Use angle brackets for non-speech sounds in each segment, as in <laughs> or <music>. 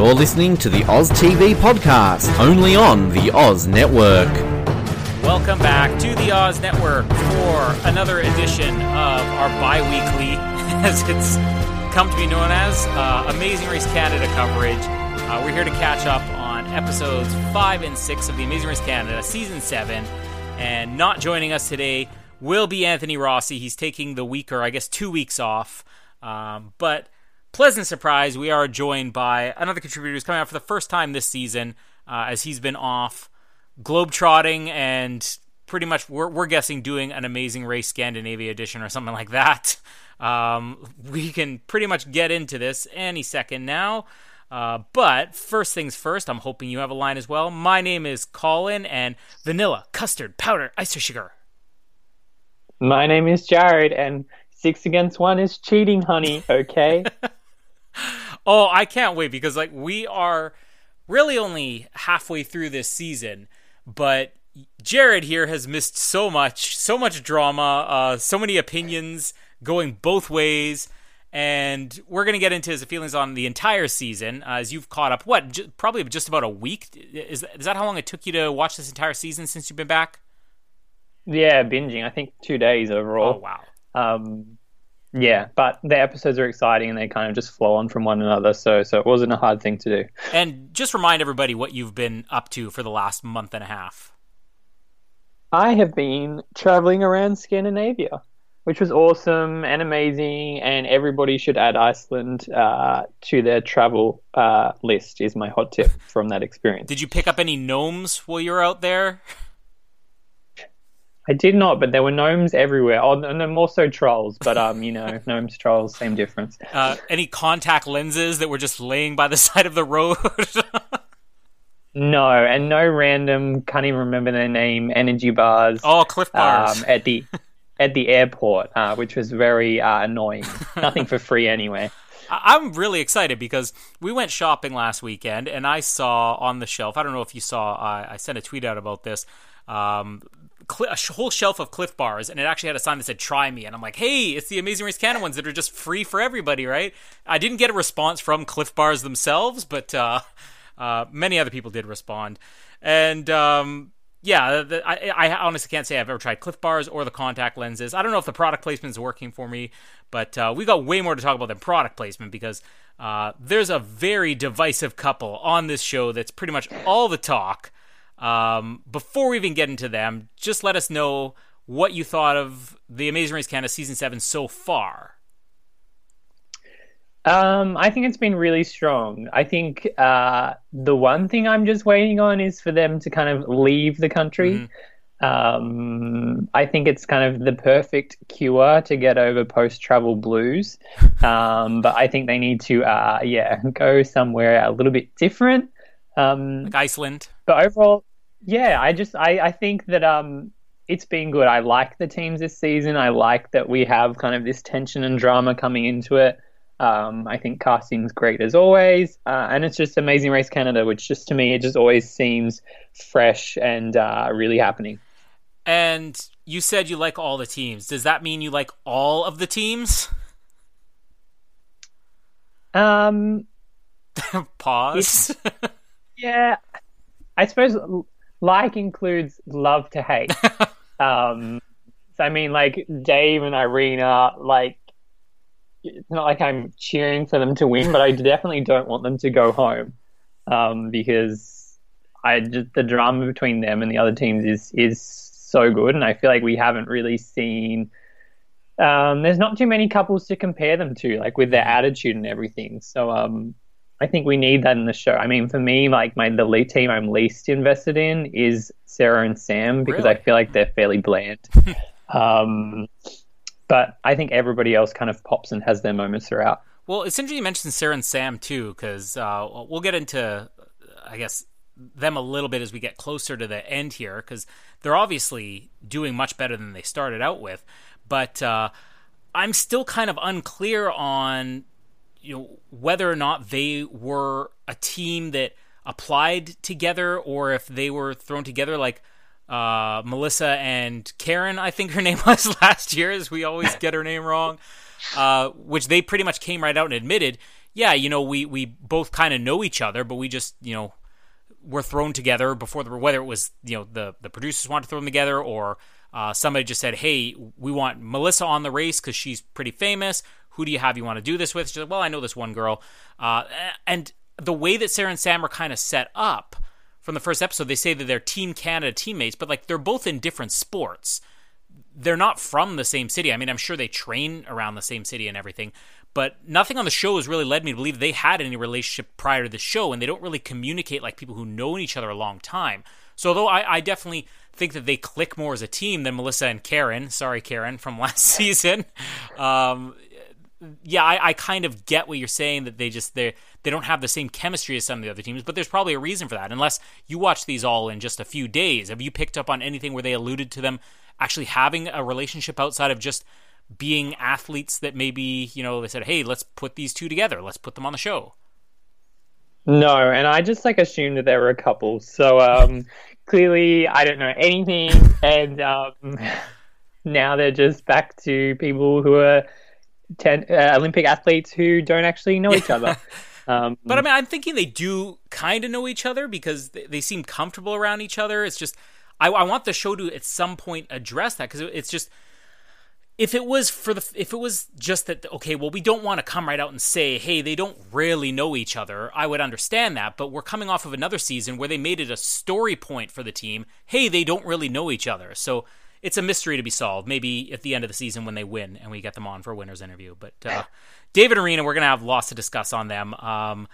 You're listening to the Oz TV podcast, only on the Oz Network. Welcome back to the Oz Network for another edition of our bi weekly, <laughs> as it's come to be known as, uh, Amazing Race Canada coverage. Uh, we're here to catch up on episodes 5 and 6 of the Amazing Race Canada Season 7. And not joining us today will be Anthony Rossi. He's taking the week, or I guess two weeks off. Um, but pleasant surprise, we are joined by another contributor who's coming out for the first time this season, uh, as he's been off globetrotting and pretty much we're, we're guessing doing an amazing race Scandinavia edition or something like that. <laughs> Um, we can pretty much get into this any second now. Uh, but first things first, I'm hoping you have a line as well. My name is Colin, and vanilla, custard, powder, ice sugar. My name is Jarrod, and six against one is cheating, honey. Okay. <laughs> oh, I can't wait because like we are really only halfway through this season, but Jarrod here has missed so much, so much drama, uh, so many opinions going both ways. And we're going to get into his feelings on the entire season uh, as you've caught up. What, j- probably just about a week? Is, is that how long it took you to watch this entire season since you've been back? Yeah, binging. I think two days overall. Oh, wow. Um, yeah, but the episodes are exciting and they kind of just flow on from one another. So, so it wasn't a hard thing to do. And just remind everybody what you've been up to for the last month and a half. I have been traveling around Scandinavia which was awesome and amazing. And everybody should add Iceland uh, to their travel uh, list. Is my hot tip from that experience. Did you pick up any gnomes while you were out there? <laughs> I did not, but there were gnomes everywhere. Oh, no, more so trolls, but um, you know, <laughs> gnomes, trolls, same difference. Uh, any contact lenses that were just laying by the <laughs> side of the road? no, and no random, can't even remember their name, energy bars. Oh, Clif bars um, at the <laughs> at the airport, uh, which was very uh, annoying. Nothing for free anyway. I'm really excited because we went shopping last weekend and I saw on the shelf. I don't know if you saw. I, I sent a tweet out about this. Um, a whole shelf of Clif bars, and it actually had a sign that said "Try me," and I'm like, "Hey, it's the Amazing Race Canada ones that are just free for everybody, right?" I didn't get a response from Clif bars themselves, but uh, uh, many other people did respond, and um, yeah, the, I, I, honestly can't say I've ever tried Clif Bars or the contact lenses. I don't know if the product placement is working for me, but uh, we got way more to talk about than product placement because uh, there's a very divisive couple on this show that's pretty much all the talk. Um, before we even get into them, just let us know what you thought of the Amazing Race Canada season seven so far. Um, I think it's been really strong. I think uh, the one thing I'm just waiting on is for them to kind of leave the country. Mm-hmm. Um, I think it's kind of the perfect cure to get over post travel blues. <laughs> Um, but I think they need to, uh, yeah, go somewhere a little bit different. Um, like Iceland. But overall, yeah, I just, I, I think that, um, it's been good. I like the teams this season. I like that we have kind of this tension and drama coming into it. Um, I think casting's great as always, uh, and it's just Amazing Race Canada, which just to me it just always seems fresh and uh, really happening. And you said you like all the teams. Does that mean you like all of the teams? Um, <laughs> pause. yeah, I suppose like includes love to hate. <laughs> um, so I mean, like Dave and Irina, like it's not like I'm cheering for them to win, but I <laughs> definitely don't want them to go home um, because I just the drama between them and the other teams is is so good, and I feel like we haven't really seen. Um, there's not too many couples to compare them to, like with their attitude and everything. So um, I think we need that in the show. I mean, for me, like my the lead team I'm least invested in is Sarah and Sam because really? I feel like they're fairly bland. <laughs> um, but I think everybody else kind of pops and has their moments throughout. Well, it's interesting you mentioned Sarah and Sam too, because uh, we'll get into, I guess, them a little bit as we get closer to the end here, because they're obviously doing much better than they started out with. But uh, I'm still kind of unclear on, you know, whether or not they were a team that applied together or if they were thrown together like uh, Melissa and Karen, I think her <laughs> name was last year, as we always get her name wrong, uh, which they pretty much came right out and admitted. yeah, you know, we we both kind of know each other, but we just you know were thrown together before the whether it was you know the the producers wanted to throw them together or uh, somebody just said, hey, we want Melissa on the race because she's pretty famous. Who do you have you want to do this with? She's like, well, I know this one girl, uh, and the way that Sarah and Sam are kind of set up from the first episode, they say that they're Team Canada teammates, but like they're both in different sports. They're not from the same city. I mean, I'm sure they train around the same city and everything, but nothing on the show has really led me to believe they had any relationship prior to the show, and they don't really communicate like people who know each other a long time. So, although I, I definitely think that they click more as a team than Melissa and Karen, sorry, Karen, from <laughs> last season, um, yeah, I, I, kind of get what you're saying that they just they they don't have the same chemistry as some of the other teams, but there's probably a reason for that. Unless you watch these all in just a few days, have you picked up on anything where they alluded to them actually having a relationship outside of just being athletes that maybe you know they said, hey, let's put these two together, let's put them on the show. No, and I just like assumed that they were a couple. So um, <laughs> clearly, I don't know anything, and um, <laughs> now they're just back to people who are ten, uh, Olympic athletes who don't actually know each other. <laughs> Um, but I mean, I'm thinking they do kind of know each other because they, they, seem comfortable around each other. It's just I, I want the show to at some point address that because it's just if it was for the if it was just that okay well we don't want to come right out and say hey they don't really know each other i would understand that but we're coming off of another season where they made it a story point for the team hey they don't really know each other so it's a mystery to be solved. Maybe at the end of the season when they win and we get them on for a winner's interview. But uh, Dave and Irina, we're going to have lots to discuss on them. Um,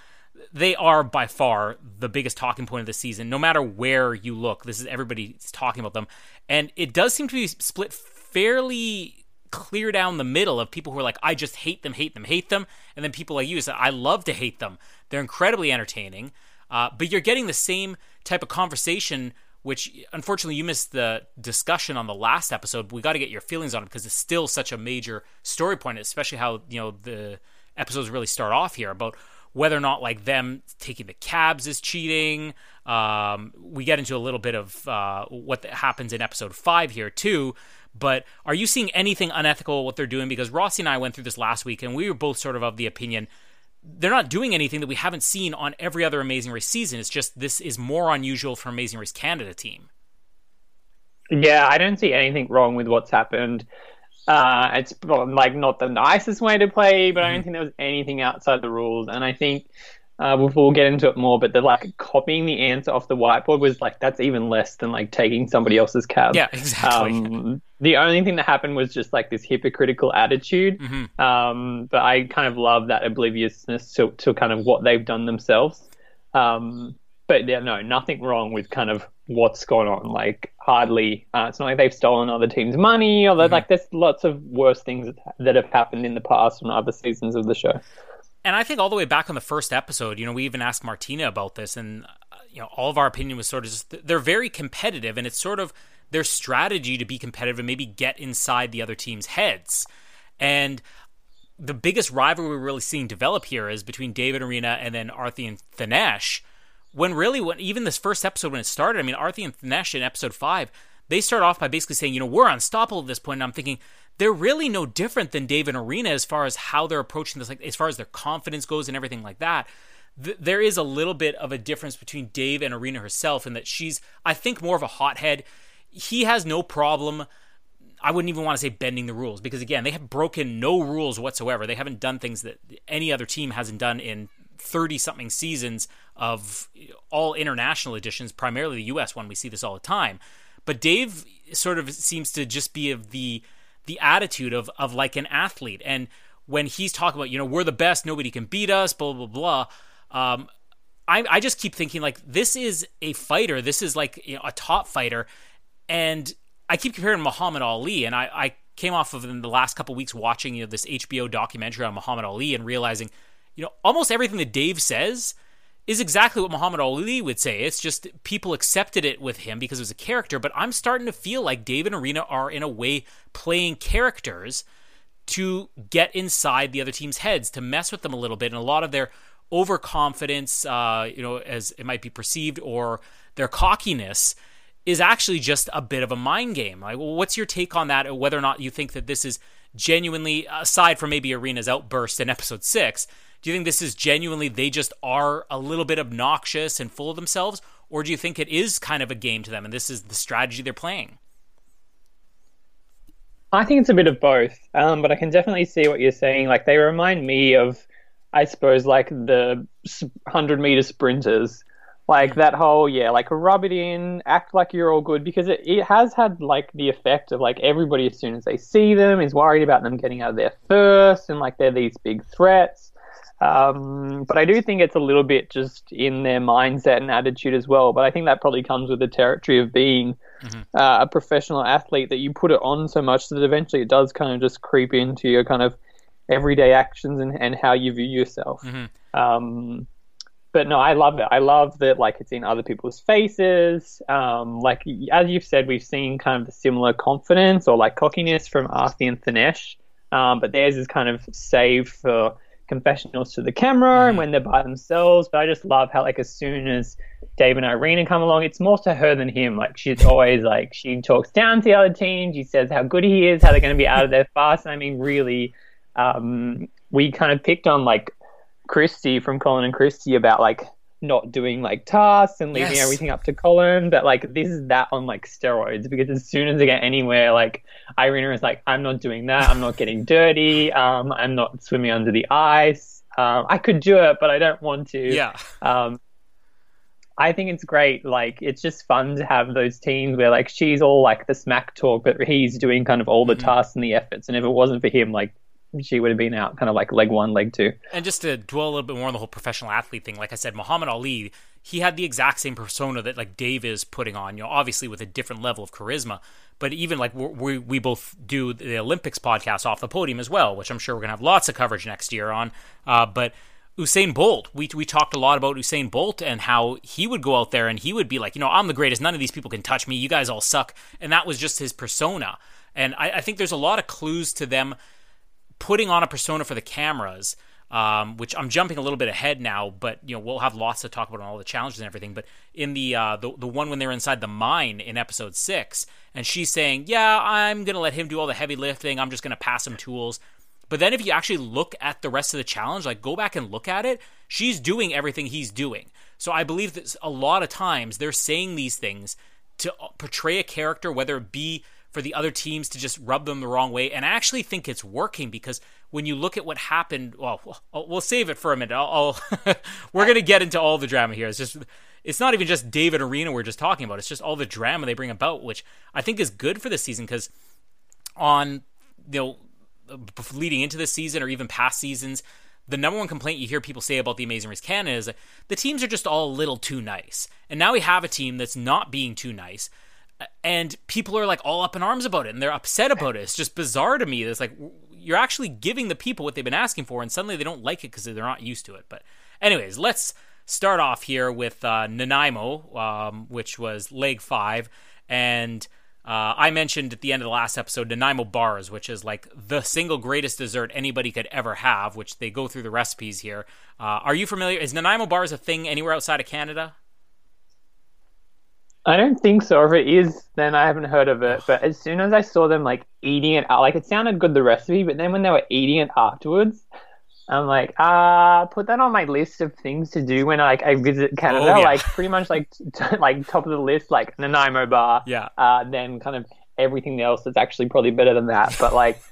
they are by far the biggest talking point of the season. No matter where you look, this is everybody's talking about them, and it does seem to be split fairly clear down the middle of people who are like, I just hate them, hate them, hate them, and then people like you say, I love to hate them. They're incredibly entertaining, uh, but you're getting the same type of conversation which unfortunately you missed the discussion on the last episode. We got to get your feelings on it because it's still such a major story point, especially how you know the episodes really start off here about whether or not like them taking the cabs is cheating. Um, we get into a little bit of uh, what happens in episode five here too. But are you seeing anything unethical what they're doing? Because Rossi and I went through this last week, and we were both sort of of the opinion they're not doing anything that we haven't seen on every other Amazing Race season. It's just this is more unusual for Amazing Race Canada team. Yeah, I don't see anything wrong with what's happened. Uh, it's like not the nicest way to play, but mm-hmm. I don't mm-hmm. think there was anything outside the rules. And I think uh, we'll, we'll, get into it more, but the like copying the answer off the whiteboard was like that's even less than like taking somebody else's cab. Yeah, exactly. Um, the only thing that happened was just like this hypocritical attitude. Mm-hmm. Um, but I kind of love that obliviousness to, to kind of what they've done themselves. Um, but yeah, no, nothing wrong with kind of what's going on. Like hardly, uh, it's not like they've stolen other teams' money, or mm-hmm. like there's lots of worse things that have happened in the past from other seasons of the show and I think all the way back on the first episode, you know, we even asked Martina about this, and uh, you know, all of our opinion was sort of just they're very competitive, and it's sort of their strategy to be competitive and maybe get inside the other team's heads. And the biggest rivalry we're really seeing develop here is between Dave and Irina and then Arthi and Thanesh. When really, when even this first episode when it started, I mean, Arthi and Thanesh in episode five, they start off by basically saying, you know, we're unstoppable at this point. And I'm thinking, they're really no different than Dave and Irina as far as how they're approaching this, like as far as their confidence goes and everything like that. Th- there is a little bit of a difference between Dave and Irina herself in that she's, I think, more of a hothead. He has no problem. I wouldn't even want to say bending the rules because again, they have broken no rules whatsoever. They haven't done things that any other team hasn't done in 30 something seasons of all international editions, primarily the US one. We see this all the time. But Dave sort of seems to just be of the the attitude of of like an athlete. And when he's talking about, you know, we're the best, nobody can beat us, blah blah blah. Um, I I just keep thinking like this is a fighter. This is like you know, a top fighter, and I keep comparing Muhammad Ali, and I I came off of in the last couple weeks watching you know this HBO documentary on Muhammad Ali and realizing, you know, almost everything that Dave says is exactly what Muhammad Ali would say. It's just people accepted it with him because it was a character, but I'm starting to feel like Dave and Irina are in a way playing characters to get inside the other team's heads, to mess with them a little bit, and a lot of their overconfidence, uh, you know, as it might be perceived, or their cockiness is actually just a bit of a mind game. Like, well, what's your take on that? Whether or not you think that this is genuinely, aside from maybe Irina's outburst in episode six, Do you think this is genuinely they just are a little bit obnoxious and full of themselves, or do you think it is kind of a game to them and this is the strategy they're playing? I think it's a bit of both, um, but I can definitely see what you're saying. Like they remind me of, I suppose, like the hundred meter sprinters, like that whole yeah, like rub it in, act like you're all good, because it, it has had like the effect of like everybody as soon as they see them is worried about them getting out of there first, and like they're these big threats. Um, but I do think it's a little bit just in their mindset and attitude as well. But I think that probably comes with the territory of being mm-hmm. uh, a professional athlete that you put it on so much that eventually it does kind of just creep into your kind of everyday actions and, and how you view yourself. Mm-hmm. Um, but no, I love it. I love that like it's in other people's faces. Um, like as you've said, we've seen kind of the similar confidence or like cockiness from Aarti and Thanesh, um, but theirs is kind of saved for confessionals to the camera mm-hmm. and when they're by themselves. But I just love how like as soon as Dave and Irina come along, it's more to her than him. Like she's always like she talks down to the other team. She says how good he is, how they're going to be out of there fast. And I mean, really, um, we kind of picked on like Christie from Colin and Christie about like not doing like tasks and leaving yes. everything up to Colin. But like this is that on like steroids because as soon as they get anywhere, like Irina is like, I'm not doing that. I'm not getting dirty. Um, I'm not swimming under the ice. Um, I could do it, but I don't want to. Yeah. Um, I think it's great. Like, it's just fun to have those teams where, like, she's all like the smack talk, but he's doing kind of all the mm-hmm. tasks and the efforts. And if it wasn't for him, like, she would have been out kind of like leg one, leg two. And just to dwell a little bit more on the whole professional athlete thing, like I said, Muhammad Ali, he had the exact same persona that like Dave is putting on, you know, obviously with a different level of charisma. But even like we we both do the Olympics podcast off the podium as well, which I'm sure we're gonna have lots of coverage next year on. Uh, but Usain Bolt, we we talked a lot about Usain Bolt and how he would go out there and he would be like, you know, I'm the greatest. None of these people can touch me. You guys all suck. And that was just his persona. And I, I think there's a lot of clues to them putting on a persona for the cameras, um, which I'm jumping a little bit ahead now, but you know we'll have lots to talk about on all the challenges and everything. But in the uh, the the one when they're inside the mine in episode six, and she's saying, "Yeah, I'm gonna let him do all the heavy lifting. I'm just gonna pass him tools." But then if you actually look at the rest of the challenge, like go back and look at it, she's doing everything he's doing. So I believe that a lot of times they're saying these things to portray a character, whether it be for the other teams to just rub them the wrong way. And I actually think it's working because when you look at what happened, well, we'll save it for a minute. I'll, I'll <laughs> we're going to get into all the drama here. It's just, it's not even just Dave and Irina we're just talking about. It's just all the drama they bring about, which I think is good for the season because on, you know, leading into this season or even past seasons, the number one complaint you hear people say about the Amazing Race Canada is the teams are just all a little too nice. And now we have a team that's not being too nice and people are like all up in arms about it and they're upset about it. It's just bizarre to me. It's like you're actually giving the people what they've been asking for, and suddenly they don't like it because they're not used to it. But, anyways, let's start off here with uh, Nanaimo, um, which was leg five, and uh, I mentioned at the end of the last episode Nanaimo bars, which is like the single greatest dessert anybody could ever have. Which they go through the recipes here. Uh, are you familiar? Is Nanaimo bars a thing anywhere outside of Canada? I don't think so. If it is, then I haven't heard of it. But as soon as I saw them like eating it like it sounded good the recipe, but then when they were eating it afterwards, I'm like, ah, uh, put that on my list of things to do when like I visit Canada. Oh, yeah. Like pretty much like t- like top of the list, like Nanaimo bar. Yeah. Uh, then kind of everything else that's actually probably better than that. But like,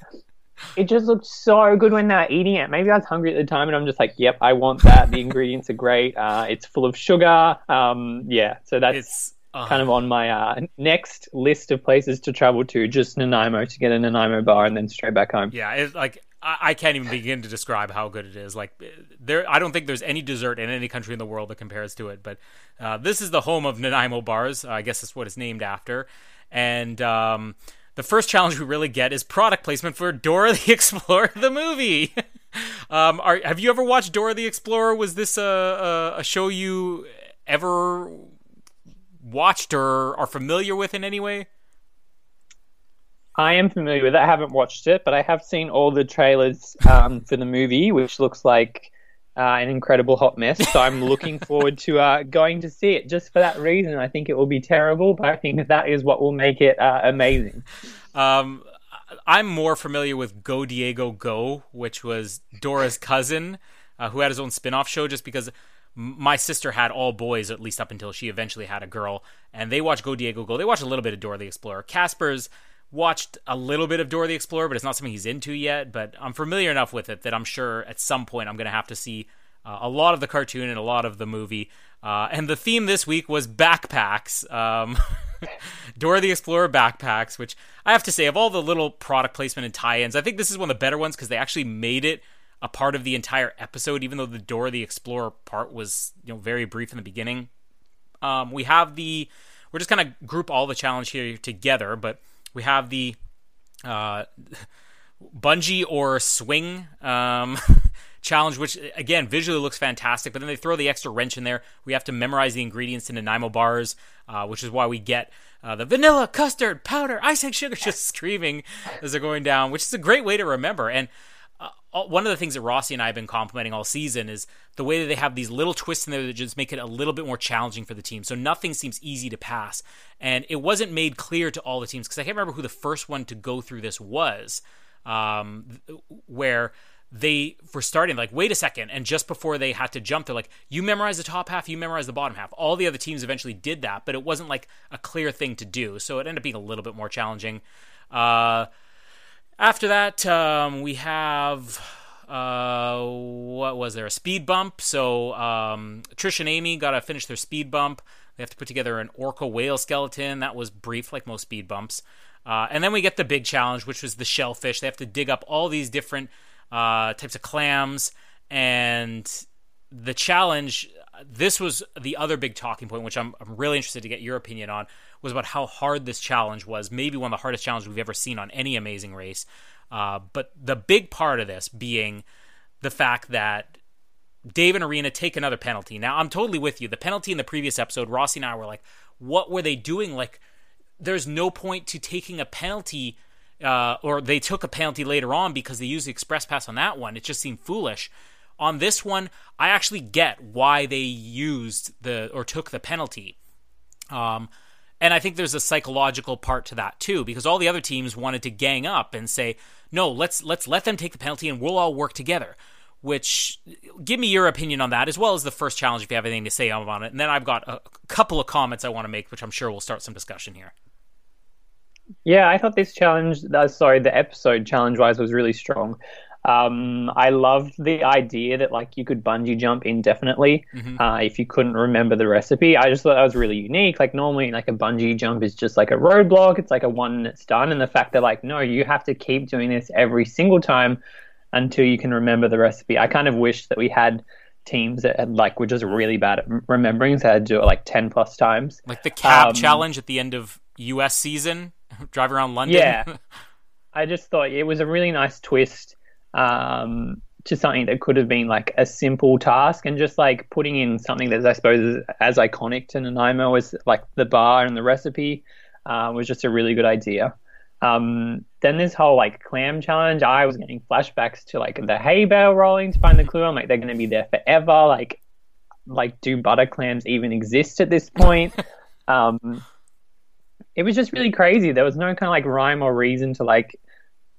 it just looked so good when they were eating it. Maybe I was hungry at the time, and I'm just like, yep, I want that. The ingredients are great. Uh, it's full of sugar. Um, yeah. So that's. It's uh-huh. kind of on my uh, next list of places to travel to, just Nanaimo to get a Nanaimo bar and then straight back home. Yeah, it's like I, I can't even begin to describe how good it is. Like there, I don't think there's any dessert in any country in the world that compares to it. But uh, this is the home of Nanaimo bars. I guess that's what it's named after. And um, the first challenge we really get is product placement for Dora the <laughs> Explorer, the movie. <laughs> um, are, have you ever watched Dora the Explorer? Was this a, a, a show you ever watched or are familiar with in any way? I am familiar with it. I haven't watched it, but I have seen all the trailers um, for the movie, which looks like uh, an incredible hot mess. So I'm looking <laughs> forward to uh, going to see it just for that reason. I think it will be terrible, but I think that is what will make it uh, amazing. Um, I'm more familiar with Go Diego Go, which was Dora's cousin. uh, who had his own spin-off show just because my sister had all boys at least up until she eventually had a girl and they watch go diego go. They watch a little bit of dora the explorer. Casper's watched a little bit of dora the explorer but it's not something he's into yet but i'm familiar enough with it that i'm sure at some point i'm going to have to see uh, a lot of the cartoon and a lot of the movie. Uh, and the theme this week was backpacks. Um, <laughs> Dora the Explorer backpacks, which I have to say, of all the little product placement and tie ins, I think this is one of the better ones because they actually made it a part of the entire episode, even though the Dora the Explorer part was you know very brief in the beginning. Um, we have the we're just kind of group all the challenge here together, but we have the uh, <laughs> bungee or swing um, <laughs> challenge, which again visually looks fantastic. But then they throw the extra wrench in there. We have to memorize the ingredients in Nanaimo bars, uh, which is why we get uh, the vanilla, custard, powder, icing sugar, <laughs> just screaming as they're going down, which is a great way to remember. And one of the things that Rossi and I have been complimenting all season is the way that they have these little twists in there that just make it a little bit more challenging for the team. So nothing seems easy to pass. And it wasn't made clear to all the teams because I can't remember who the first one to go through this was, um, where they were starting like, wait a second. And just before they had to jump, they're like, you memorize the top half, you memorize the bottom half. All the other teams eventually did that, but it wasn't like a clear thing to do. So it ended up being a little bit more challenging. Uh, after that, um, we have uh, what was there? A speed bump. So um, Trish and Amy got to finish their speed bump. They have to put together an orca whale skeleton. That was brief, like most speed bumps. Uh, and then we get the big challenge, which was the shellfish. They have to dig up all these different uh, types of clams. And the challenge, this was the other big talking point, which I'm, I'm really interested to get your opinion on was about how hard this challenge was. Maybe one of the hardest challenges we've ever seen on any amazing race. Uh, but the big part of this being the fact that Dave and Irina take another penalty. Now, I'm totally with you. The penalty in the previous episode, Rossi and I were like, what were they doing? Like, there's no point to taking a penalty, uh, or they took a penalty later on because they used the express pass on that one. It just seemed foolish. On this one, I actually get why they used the or took the penalty. Um, and I think there's a psychological part to that too, because all the other teams wanted to gang up and say, "No, let's let's let them take the penalty and we'll all work together." Which, give me your opinion on that, as well as the first challenge if you have anything to say about it. And then I've got a couple of comments I want to make, which I'm sure will start some discussion here. Yeah, I thought this challenge, uh, sorry, the episode challenge wise was really strong. Um, I loved the idea that like you could bungee jump indefinitely mm-hmm. uh, if you couldn't remember the recipe. I just thought that was really unique. Like normally, like a bungee jump is just like a roadblock. It's like a one and it's done. And the fact that like no, you have to keep doing this every single time until you can remember the recipe. I kind of wish that we had teams that had like were just really bad at remembering, so I had to do it like ten plus times. Like the cab um, challenge at the end of U.S. season, <laughs> drive around London. Yeah, <laughs> I just thought it was a really nice twist um, to something that could have been like a simple task and just like putting in something that's I suppose is as iconic to Nanaimo as like the bar and the recipe uh, was just a really good idea. Um, then this whole like clam challenge, I was getting flashbacks to like the hay bale rolling to find the clue. I'm like, they're going to be there forever. Like, like do butter clams even exist at this point? <laughs> um, it was just really crazy. There was no kind of like rhyme or reason to like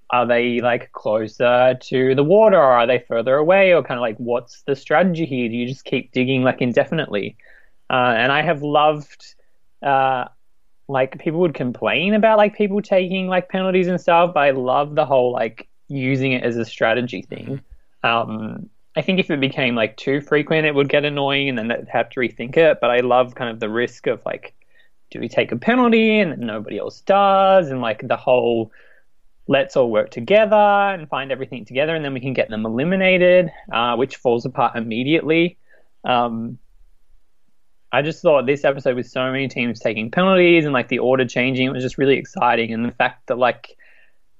are they like closer to the water? Or are they further away? Or kind of like what's the strategy here? Do you just keep digging like indefinitely? Uh, and i have loved uh, like people would complain about like people taking like penalties and stuff but i love the whole like using it as a strategy thing. Um, i think if it became like too frequent it would get annoying and then they'd have to rethink it but i love kind of the risk of like do we take a penalty and nobody else does? And like the whole let's all work together and find everything together, and then we can get them eliminated, uh, which falls apart immediately. Um, I just thought this episode with so many teams taking penalties and like the order changing, it was just really exciting. And the fact that like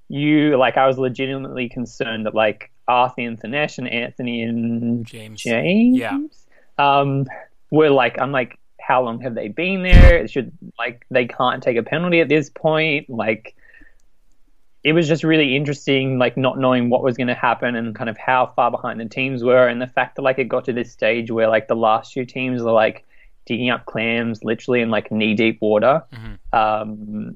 you, like I was legitimately concerned that like Arthi and Thanesh and Anthony and James, James, yeah, um, were like, I'm like, how long have they been there? It should like they can't take a penalty at this point, like it was just really interesting, like not knowing what was going to happen and kind of how far behind the teams were, and the fact that like it got to this stage where like the last two teams are like digging up clams literally in like knee deep water. Mm-hmm. Um,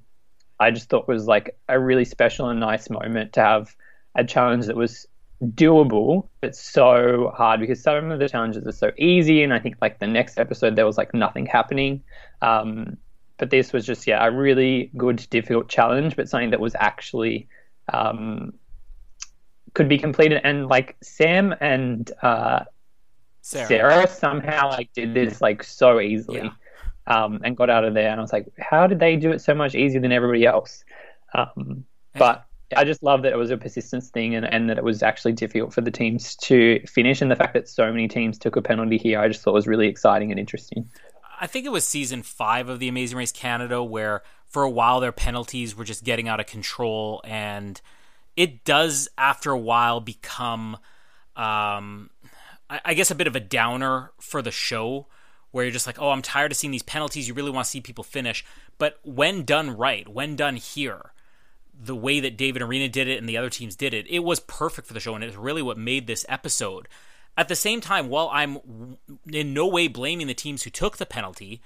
I just thought was like a really special and nice moment to have a challenge that was doable, but so hard because some of the challenges are so easy. And I think like the next episode, there was like nothing happening. Um, but this was just, yeah, a really good, difficult challenge, but something that was actually um, could be completed. And like Sam and uh, Sarah. Sarah. somehow like did this like so easily. Yeah. Um, and got out of there, and I was like, "How did they do it so much easier than everybody else?" Um, but I just love that it was a persistence thing and, and that it was actually difficult for the teams to finish. And the fact that so many teams took a penalty here, I just thought was really exciting and interesting. I think it was season five of the Amazing Race Canada where for a while their penalties were just getting out of control. And it does, after a while, become, um, I, I guess, a bit of a downer for the show where you're just like, oh, I'm tired of seeing these penalties. You really want to see people finish. But when done right, when done here, the way that Dave and Irina did it and the other teams did it, it was perfect for the show, and it's really what made this episode. At the same time, while I'm in no way blaming the teams who took the penalty,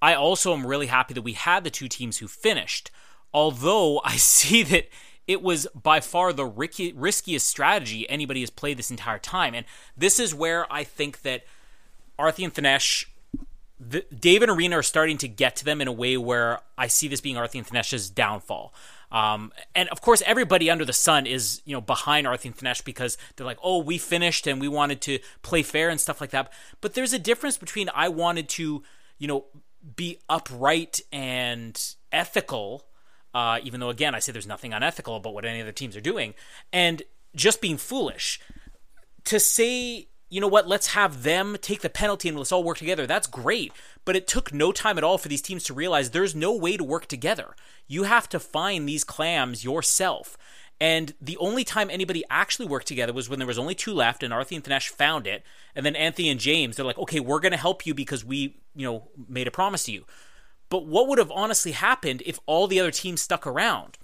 I also am really happy that we had the two teams who finished. Although I <laughs> see that it was by far the riskiest strategy anybody has played this entire time. And this is where I think that Arthi and Thanesh, the, and Arena are starting to get to them in a way where I see this being Arthi and Thanesh's downfall. Um, and of course, everybody under the sun is you know behind Arthi and Thanesh because they're like, oh, we finished and we wanted to play fair and stuff like that. But there's a difference between I wanted to you know be upright and ethical, uh, even though again I say there's nothing unethical about what any of the teams are doing, and just being foolish. To say you know what, let's have them take the penalty and let's all work together. That's great. But it took no time at all for these teams to realize there's no way to work together. You have to find these clams yourself. And the only time anybody actually worked together was when there was only two left, and Arthi and Thanesh found it. And then Anthony and James, they're like, okay, we're going to help you because we, you know, made a promise to you. But what would have honestly happened if all the other teams stuck around?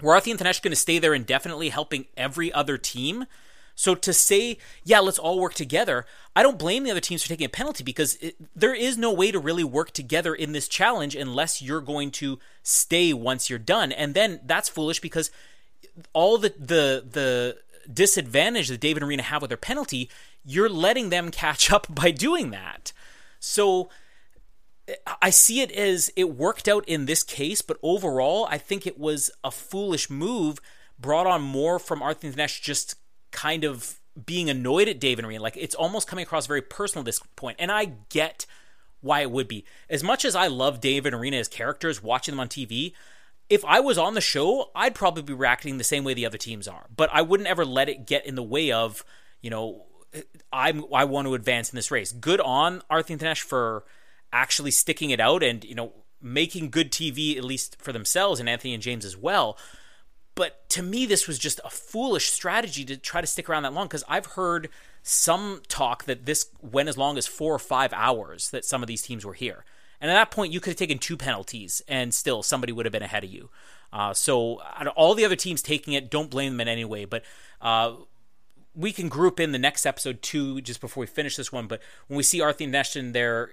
Were Arthi and Thanesh going to stay there indefinitely helping every other team? So to say, yeah, let's all work together, I don't blame the other teams for taking a penalty because it, there is no way to really work together in this challenge unless you're going to stay once you're done. And then that's foolish because all the the the disadvantage that Dave and Irina have with their penalty, you're letting them catch up <laughs> by doing that. So I see it as it worked out in this case, but overall, I think it was a foolish move brought on more from Arthi and Thanesh just kind of being annoyed at Dave and Irina. Like it's almost coming across very personal at this point. And I get why it would be. As much as I love Dave and Irina as characters, watching them on TV, if I was on the show, I'd probably be reacting the same way the other teams are. But I wouldn't ever let it get in the way of, you know, I'm I want to advance in this race. Good on Arthi and Thanesh for actually sticking it out and, you know, making good TV at least for themselves and Anthony and James as well. But to me, this was just a foolish strategy to try to stick around that long because I've heard some talk that this went as long as four or five hours that some of these teams were here. And at that point, you could have taken two penalties and still somebody would have been ahead of you. Uh, so all the other teams taking it, don't blame them in any way. But uh, we can group in the next episode too, just before we finish this one. But when we see Arthi Neshton, they're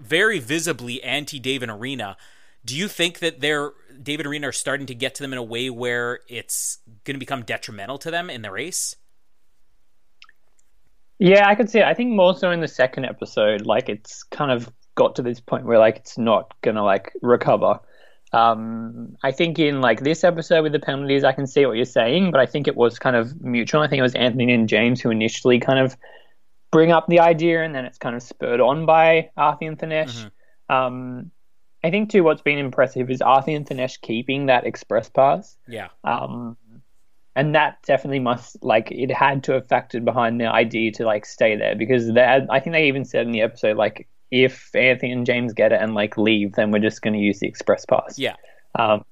very visibly anti Dave and Irina. Do you think that they're Dave and Irina are starting to get to them in a way where it's going to become detrimental to them in the race? Yeah, I could see it. I think more so in the second episode, like it's kind of got to this point where like it's not gonna like recover. Um, I think in like this episode with the penalties, I can see what you're saying, but I think it was kind of mutual. I think it was Anthony and James who initially kind of bring up the idea, and then it's kind of spurred on by Arthi and Thanesh. Mm-hmm. Um, I think too, what's been impressive is Arthi and Thanesh keeping that express pass. Yeah. Um, and that definitely must like it had to have factored behind the idea to like stay there because they I think they even said in the episode like if Anthony and James get it and like leave, then we're just going to use the express pass. Yeah. Um,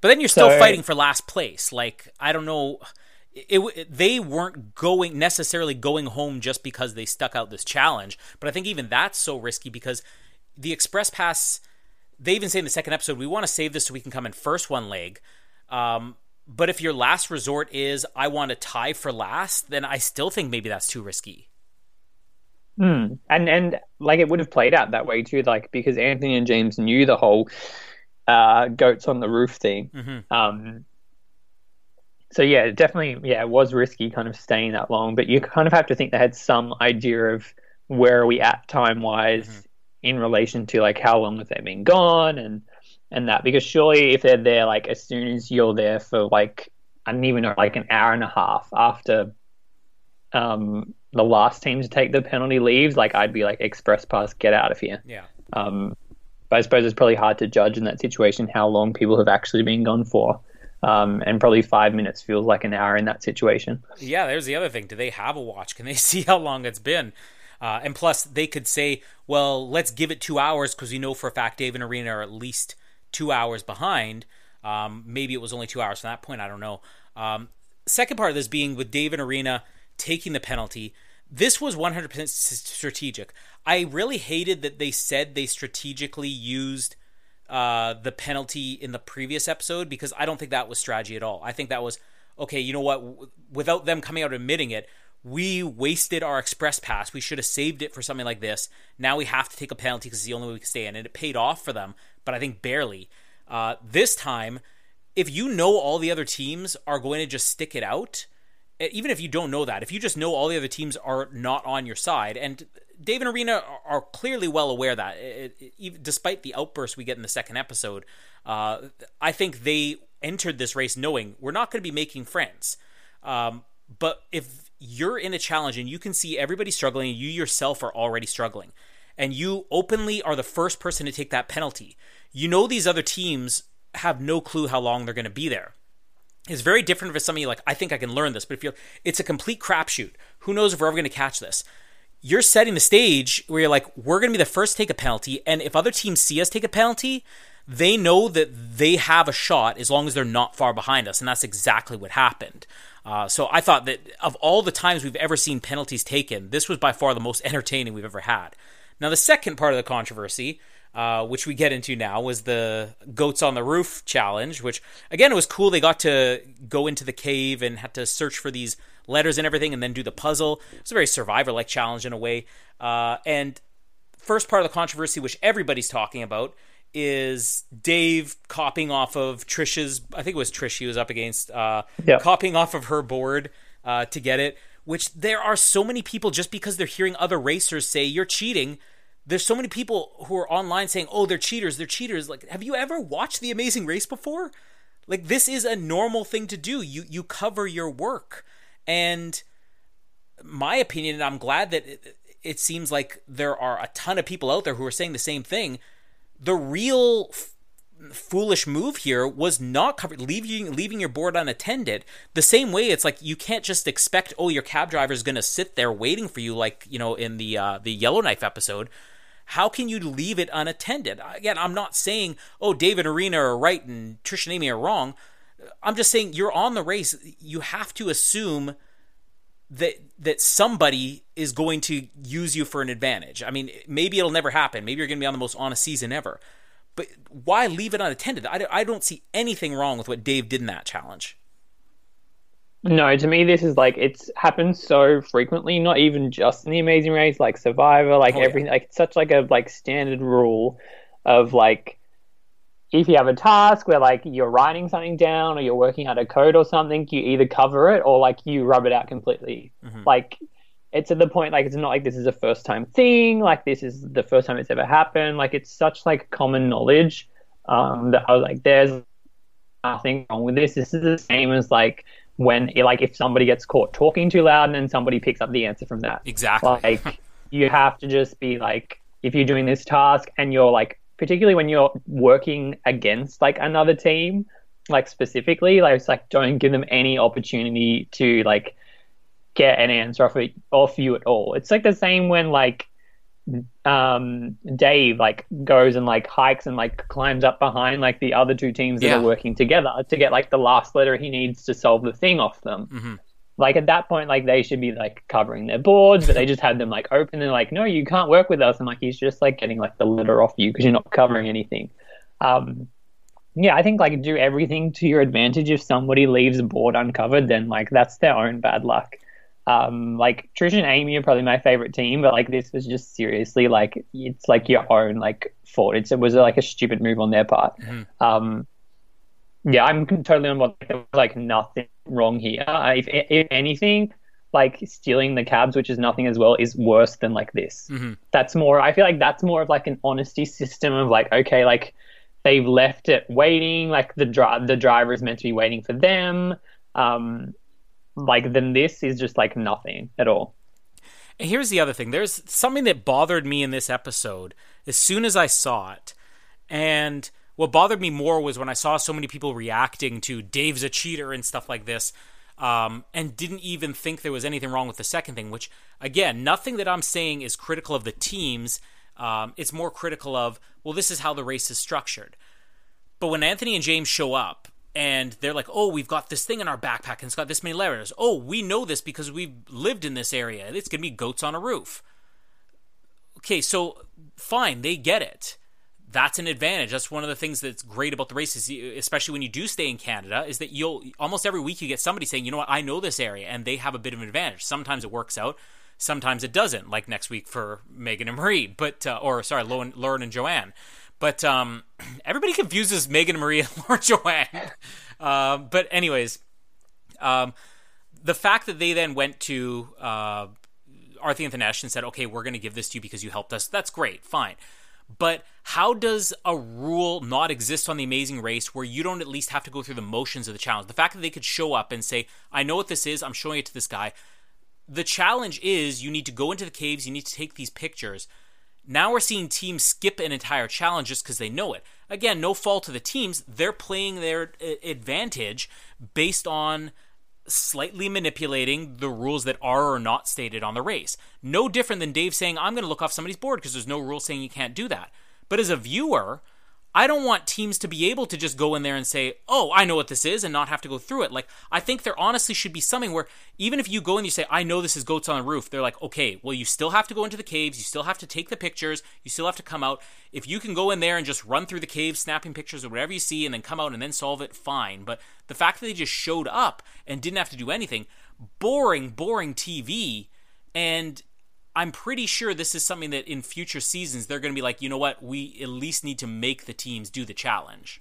but then you're still so, fighting for last place. Like I don't know. It, it, they weren't going necessarily going home just because they stuck out this challenge, but I think even that's so risky because the express pass they even say in the second episode we want to save this so we can come in first one leg um, but if your last resort is i want to tie for last then i still think maybe that's too risky Hmm. And and like it would have played out that way too, like because Anthony and James knew the whole uh, goats on the roof thing. Mm-hmm. Um, so yeah, definitely, yeah, it was risky kind of staying that long, but you kind of have to think they had some idea of where are we at time wise mm-hmm. In relation to like how long have they been gone and and that because surely if they're there like as soon as you're there for like I don't even know like an hour and a half after um the last team to take the penalty leaves, like I'd be like express pass, get out of here. Yeah. Um, but I suppose it's probably hard to judge in that situation how long people have actually been gone for. Um, and probably five minutes feels like an hour in that situation. Yeah, there's the other thing. Do they have a watch? Can they <laughs> see how long it's been? Uh, and plus, they could say, well, let's give it two hours because we know for a fact Dave and Irina are at least two hours behind. Um, maybe it was only two hours from that point. I don't know. Um, second part of this being with Dave and Irina taking the penalty. This was 100% strategic. I really hated that they said they strategically used uh, the penalty in the previous episode because I don't think that was strategy at all. I think that was okay. You know what? Without them coming out admitting it, we wasted our express pass. We should have saved it for something like this. Now we have to take a penalty because it's the only way we can stay in, and it paid off for them, but I think barely. Uh, this time, if you know all the other teams are going to just stick it out, even if you don't know that, if you just know all the other teams are not on your side, and Dave and Irina are clearly well aware that, it, it, despite the outburst we get in the second episode, uh, I think they entered this race knowing we're not going to be making friends. Um, but if you're in a challenge and you can see everybody struggling, and you yourself are already struggling, and you openly are the first person to take that penalty, you know these other teams have no clue how long they're going to be there it's very different for somebody like I think I can learn this, but if you it's a complete crapshoot. Who knows if we're ever going to catch this? You're setting the stage where you're like, we're going to be the first to take a penalty, and if other teams see us take a penalty, they know that they have a shot as long as they're not far behind us, and that's exactly what happened. Uh, so I thought that of all the times we've ever seen penalties taken, this was by far the most entertaining we've ever had. Now, the second part of the controversy uh, which we get into now, was the Goats on the Roof challenge, which, again, it was cool. They got to go into the cave and had to search for these letters and everything and then do the puzzle. It was a very survivor like challenge in a way. Uh, and first part of the controversy, which everybody's talking about, is Dave copying off of Trisha's. I think it was Trish he was up against, uh, yeah. copying off of her board uh, to get it. Which there are so many people just because they're hearing other racers say you're cheating there's so many people who are online saying, "Oh, they're cheaters, they're cheaters." Like, have you ever watched The Amazing Race before? Like, this is a normal thing to do. You you cover your work, and my opinion, and I'm glad that it, it seems like there are a ton of people out there who are saying the same thing. The real f- foolish move here was not covered leaving leaving your board unattended the same way it's like you can't just expect oh your cab driver is going to sit there waiting for you like you know in the uh, the yellowknife episode how can you leave it unattended? Again, I'm not saying, oh, Dave and Irina are right and Trish and Amy are wrong. I'm just saying you're on the race. You have to assume that that somebody is going to use you for an advantage. I mean, maybe it'll never happen. Maybe you're going to be on the most honest season ever. But why leave it unattended? I, I don't see anything wrong with what Dave did in that challenge. No, to me, this is like it's happened so frequently. Not even just in the Amazing Race, like Survivor, like oh, everything. Yeah. Like it's such like a like standard rule of like if you have a task where like you're writing something down or you're working out a code or something, you either cover it or like you rub it out completely. Mm-hmm. Like it's at the point like it's not like this is a first time thing. Like this is the first time it's ever happened. Like it's such like common knowledge um, that I was like, there's nothing wrong with this. This is the same as like when like if somebody gets caught talking too loud and then somebody picks up the answer from that. Exactly. Like you have to just be like if you're doing this task and you're like particularly when you're working against like another team, like specifically, like it's like don't give them any opportunity to like get an answer off it off you at all. It's like the same when like um, Dave like goes and like hikes and like climbs up behind like the other two teams that yeah. are working together to get like the last letter he needs to solve the thing off them. Mm-hmm. Like at that point, like they should be like covering their boards, but they just had them like open and like, no, you can't work with us. And like he's just like getting like the litter off you because you're not covering anything. Um, yeah, I think like do everything to your advantage. If somebody leaves a board uncovered, then like that's their own bad luck. Um, like Trish and Amy are probably my favorite team, but like this was just seriously like it's like your own like fault. It's, it was like a stupid move on their part. Mm-hmm. Um, yeah, I'm totally on board. There was like nothing wrong here. Uh, if, if anything, like stealing the cabs, which is nothing as well, is worse than like this. Mm-hmm. That's more. I feel like that's more of like an honesty system of like, okay, like they've left it waiting. Like the dri- the driver is meant to be waiting for them. Um, like then this is just like nothing at all. And here's the other thing. There's something that bothered me in this episode as soon as I saw it. And what bothered me more was when I saw so many people reacting to Dave's a cheater and stuff like this, um, and didn't even think there was anything wrong with the second thing, which, again, nothing that I'm saying is critical of the teams. Um, it's more critical of, well, this is how the race is structured. But when Anthony and James show up and they're like, oh, we've got this thing in our backpack and it's got this many layers. Oh, we know this because we've lived in this area. It's going to be goats on a roof. Okay, so fine, they get it. That's an advantage. That's one of the things that's great about the races, especially when you do stay in Canada, is that you'll almost every week you get somebody saying, you know what, I know this area, and they have a bit of an advantage. Sometimes it works out, sometimes it doesn't, like next week for Megan and Marie, but uh, or sorry, Lauren, Lauren and Joanne. But um, <clears throat> everybody confuses Megan and Marie and <laughs> Lauren Joanne. Uh, but anyways, um, the fact that they then went to uh, Arthi and Thanesh and said, "Okay, we're going to give this to you because you helped us," that's great, fine. But how does a rule not exist on the Amazing Race where you don't at least have to go through the motions of the challenge? The fact that they could show up and say, "I know what this is. I'm showing it to this guy." The challenge is you need to go into the caves. You need to take these pictures. Now we're seeing teams skip an entire challenge just because they know it. Again, no fault to the teams. They're playing their uh, advantage based on slightly manipulating the rules that are or not stated on the race. No different than Dave saying, I'm going to look off somebody's board because there's no rule saying you can't do that. But as a viewer, I don't want teams to be able to just go in there and say, "Oh, I know what this is," and not have to go through it. Like I think there honestly should be something where even if you go and you say, "I know this is goats on the roof," they're like, "Okay, well you still have to go into the caves, you still have to take the pictures, you still have to come out. If you can go in there and just run through the caves, snapping pictures of whatever you see, and then come out and then solve it, fine." But the fact that they just showed up and didn't have to do anything, boring, boring TV, and I'm pretty sure this is something that in future seasons they're going to be like, you know what, we at least need to make the teams do the challenge.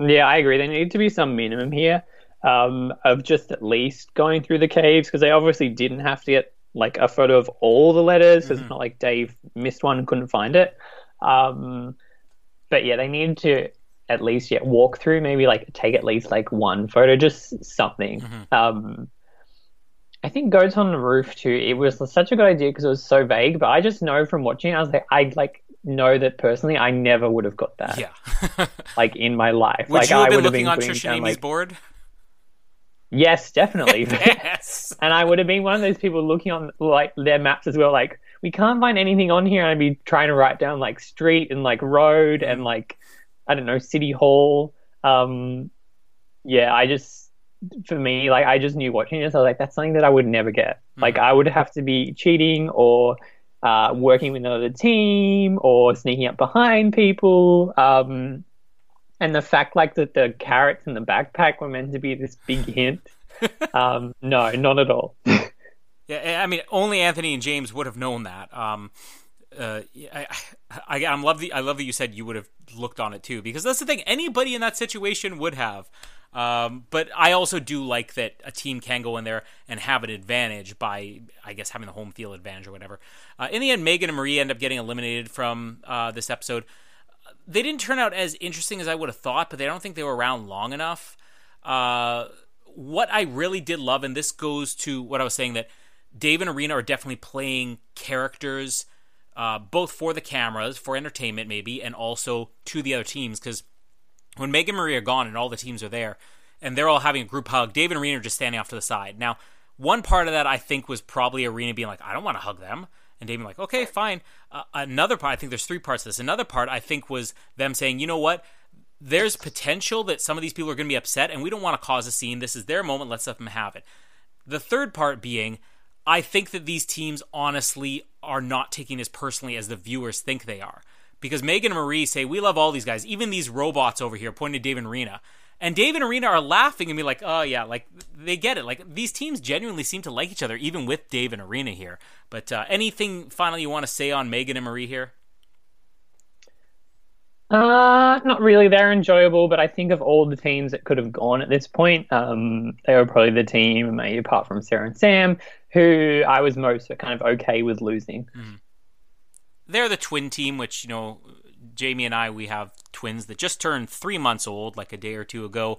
Yeah, I agree. There need to be some minimum here um, of just at least going through the caves because they obviously didn't have to get like a photo of all the letters. Mm-hmm. It's not like Dave missed one and couldn't find it. Um, but yeah, they need to at least yeah walk through maybe like take at least like one photo, just something. Mm-hmm. Um, I think Goats on the Roof too. It was such a good idea because it was so vague. But I just know from watching, I was like, I like know that personally, I never would have got that. Yeah. <laughs> like in my life, would like you have I been would have looking been on Trisha down, Amy's like, board? Yes, definitely. <laughs> yes. <laughs> and I would have been one of those people looking on like their maps as well. Like we can't find anything on here, and I'd be trying to write down like street and like road and like I don't know city hall. Um, yeah, I just for me, like I just knew watching this, I was like, that's something that I would never get. Mm-hmm. Like I would have to be cheating or uh, working with another team or sneaking up behind people. Um, and the fact like that the carrots in the backpack were meant to be this big hint. <laughs> um, no, not at all. <laughs> yeah, I mean, only Anthony and James would have known that. Um, uh, I, I, I love the I love that you said you would have looked on it too because that's the thing. Anybody in that situation would have. Um, but I also do like that a team can go in there and have an advantage by, I guess, having the home field advantage or whatever. Uh, in the end, Megan and Marie end up getting eliminated from uh, this episode. They didn't turn out as interesting as I would have thought, but they don't think they were around long enough. Uh, what I really did love, and this goes to what I was saying, that Dave and Irina are definitely playing characters, uh, both for the cameras, for entertainment maybe, and also to the other teams, because when Meg and Marie are gone and all the teams are there, and they're all having a group hug, David and Irina are just standing off to the side. Now, one part of that I think was probably Irina being like, I don't want to hug them. And David like, okay, fine. Uh, another part, I think there's three parts to this. Another part I think was them saying, you know what? There's potential that some of these people are going to be upset, and we don't want to cause a scene. This is their moment. Let's let them have it. The third part being, I think that these teams honestly are not taking as personally as the viewers think they are because Megan and Marie say, We love all these guys, even these robots over here, pointing to Dave and Irina. And Dave and Irina are laughing and be like, oh, yeah, like they get it. Like these teams genuinely seem to like each other, even with Dave and Irina here. But uh, anything finally you want to say on Megan and Marie here? Uh, not really. They're enjoyable, but I think of all the teams that could have gone at this point, um, they were probably the team, maybe apart from Sarah and Sam, who I was most kind of okay with losing. Mm. They're the twin team, which you know, Jamie and I, we have twins that just turned three months old, like a day or two ago,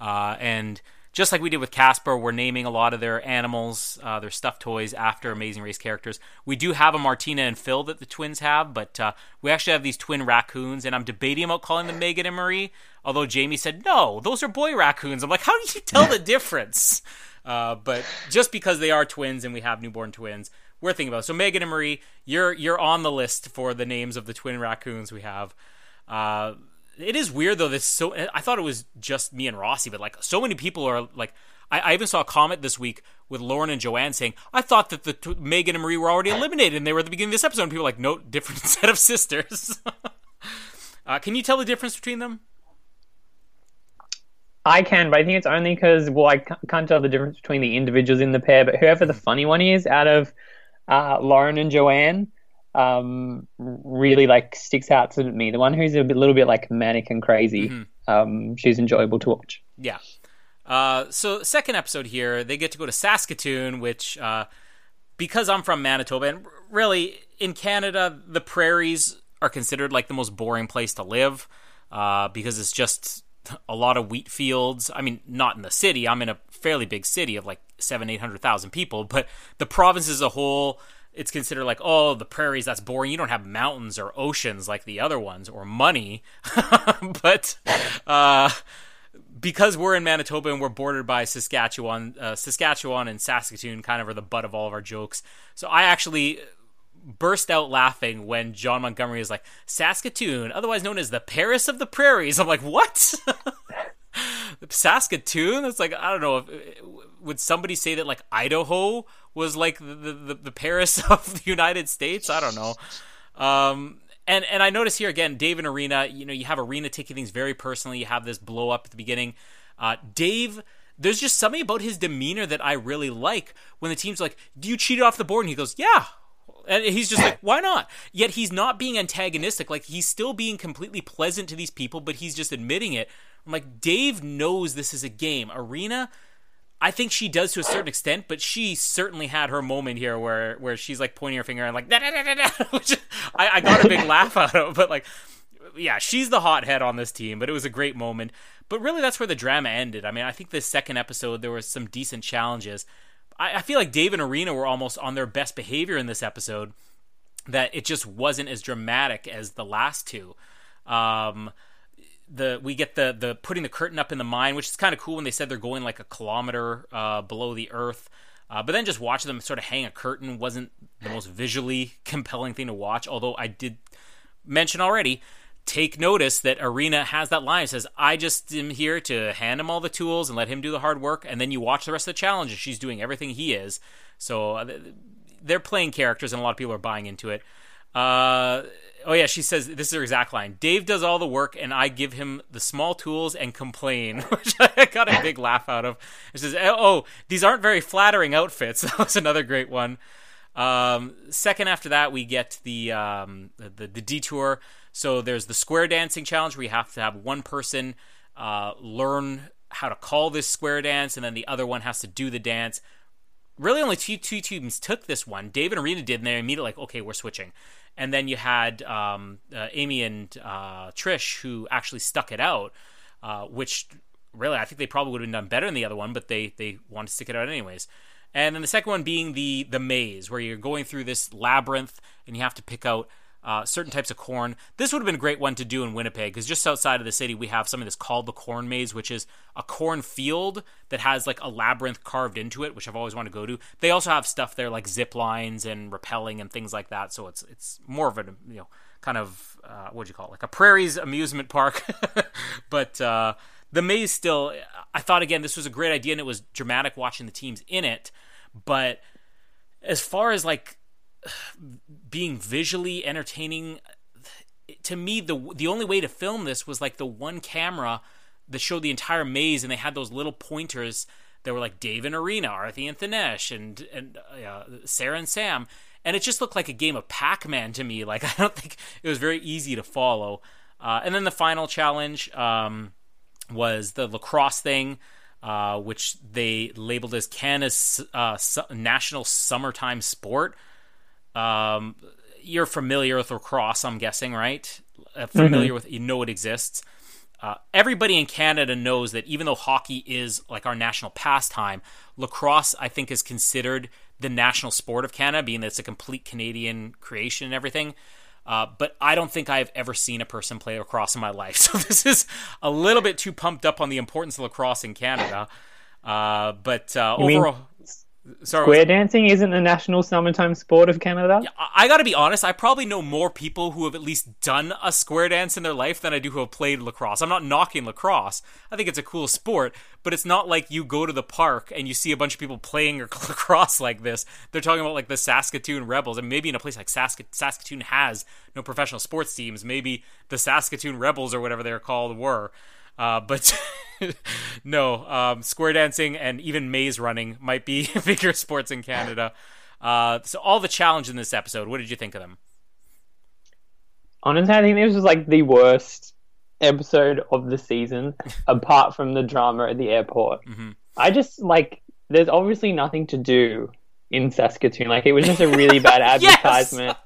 uh, and just like we did with Casper, we're naming a lot of their animals, uh, their stuffed toys after Amazing Race characters. We do have a Martina and Phil that the twins have, but uh, we actually have these twin raccoons, and I'm debating about calling them Megan and Marie. Although Jamie said no, those are boy raccoons. I'm like, how do you tell the <laughs> difference? Uh, but just because they are twins and we have newborn twins, we're thinking about. It. So Megan and Marie, you're you're on the list for the names of the twin raccoons we have. Uh, it is weird though. This so I thought it was just me and Rossi, but like so many people are like. I, I even saw a comment this week with Lauren and Joanne saying, "I thought that the t- Megan and Marie were already eliminated, and they were at the beginning of this episode." And people were like, "No, different <laughs> set of sisters." <laughs> uh, can you tell the difference between them? I can, but I think it's only because well, I can't tell the difference between the individuals in the pair. But whoever the funny one is out of uh, Lauren and Joanne, um, really like sticks out to me. The one who's a bit, little bit like manic and crazy. Mm-hmm. Um, she's enjoyable to watch. Yeah. Uh, so second episode here, they get to go to Saskatoon, which uh, because I'm from Manitoba, and really in Canada, the prairies are considered like the most boring place to live uh, because it's just a lot of wheat fields. I mean, not in the city. I'm in a fairly big city of like seven, eight hundred thousand people, but the province as a whole it's considered like, oh, the prairies, that's boring. You don't have mountains or oceans like the other ones or money. <laughs> but uh, because we're in Manitoba and we're bordered by Saskatchewan, uh, Saskatchewan and Saskatoon kind of are the butt of all of our jokes. So I actually burst out laughing when John Montgomery is like, Saskatoon, otherwise known as the Paris of the Prairies. I'm like, what? <laughs> Saskatoon? It's like, I don't know. Would somebody say that like Idaho was like the, the, the Paris <laughs> of the United States. I don't know. Um, and and I notice here again, Dave and Irina. You know, you have Irina taking things very personally. You have this blow up at the beginning. Uh, Dave, there's just something about his demeanor that I really like. When the team's like, "Do you cheat off the board?" and he goes, "Yeah." And he's just like, <laughs> why not? Yet he's not being antagonistic. Like he's still being completely pleasant to these people, but he's just admitting it. I'm like, Dave knows this is a game. Irina, I think she does to a certain extent, but she certainly had her moment here where where she's like pointing her finger and like da, da, da, da, <laughs> which I, I got a big <laughs> laugh out of. But like, yeah, she's the hothead on this team. But it was a great moment. But really, that's where the drama ended. I mean, I think the second episode there was some decent challenges. I, I feel like Dave and Irina were almost on their best behavior in this episode. That it just wasn't as dramatic as the last two. Um, the we get the the putting the curtain up in the mine, which is kind of cool when they said they're going like a kilometer uh, below the earth. Uh, but then just watching them sort of hang a curtain wasn't the most visually <laughs> compelling thing to watch. Although I did mention already, take notice that Irina has that line. Says, "I just am here to hand him all the tools and let him do the hard work." And then you watch the rest of the challenge, and she's doing everything he is. So uh, they're playing characters, and a lot of people are buying into it. Uh, oh yeah, she says this is her exact line. Dave does all the work, and I give him the small tools and complain, <laughs> which I got a big laugh out of. It says, "Oh, these aren't very flattering outfits." <laughs> That was another great one. Um, second after that, we get the, um, the, the detour. So there's the square dancing challenge where you have to have one person uh, learn how to call this square dance, and then the other one has to do the dance really only two, two teams took this one. David and Irina did, and they immediately like, okay, we're switching and then you had um, uh, Amy and uh, Trish who actually stuck it out, uh, which really I think they probably would have done better than the other one, but they they wanted to stick it out anyways. And then the second one being the the maze, where you're going through this labyrinth and you have to pick out uh, certain types of corn. This would have been a great one to do in Winnipeg because just outside of the city, we have something that's called the corn maze, which is a corn field that has like a labyrinth carved into it, which I've always wanted to go to. They also have stuff there like zip lines and rappelling and things like that. So it's it's more of a you know kind of uh, what do you call it like a prairie's amusement park, <laughs> but. Uh, the maze still, I thought again, this was a great idea and it was dramatic watching the teams in it. But as far as like being visually entertaining to me the the only way to film this was like the one camera that showed the entire maze and they had those little pointers that were like Dave and Irina, Arthi and Thanesh, and and uh, Sarah and Sam, and it just looked like a game of Pac-Man to me. Like <laughs> I don't think it was very easy to follow. Uh, and then the final challenge um, was the lacrosse thing, uh, which they labeled as Canada's uh, national summertime sport. Um, you're familiar with lacrosse, I'm guessing, right? Uh, familiar with, you know it exists. Uh, everybody in Canada knows that even though hockey is like our national pastime, lacrosse, I think, is considered the national sport of Canada, being that it's a complete Canadian creation and everything. Uh, but I don't think I've ever seen a person play lacrosse in my <laughs> life. So this is a little bit too pumped up on the importance of lacrosse in Canada. Uh, but uh, You mean overall, sorry, Square dancing isn't the national summertime sport of Canada. I, I got to be honest. I probably know more people who have at least done a square dance in their life than I do who have played lacrosse. I'm not knocking lacrosse. I think it's a cool sport, but it's not like you go to the park and you see a bunch of people playing <laughs> lacrosse like this. They're talking about like the Saskatoon Rebels, and maybe in a place like Sask- Saskatoon has no professional sports teams. Maybe the Saskatoon Rebels or whatever they're called were. Uh, but <laughs> no, um, square dancing and even maze running might be <laughs> bigger sports in Canada. Uh, so all the challenge in this episode, what did you think of them? Honestly, I think this was like the worst episode of the season, <laughs> apart from the drama at the airport. Mm-hmm. I just like there's obviously nothing to do in Saskatoon. Like it was just a really bad Yes! advertisement.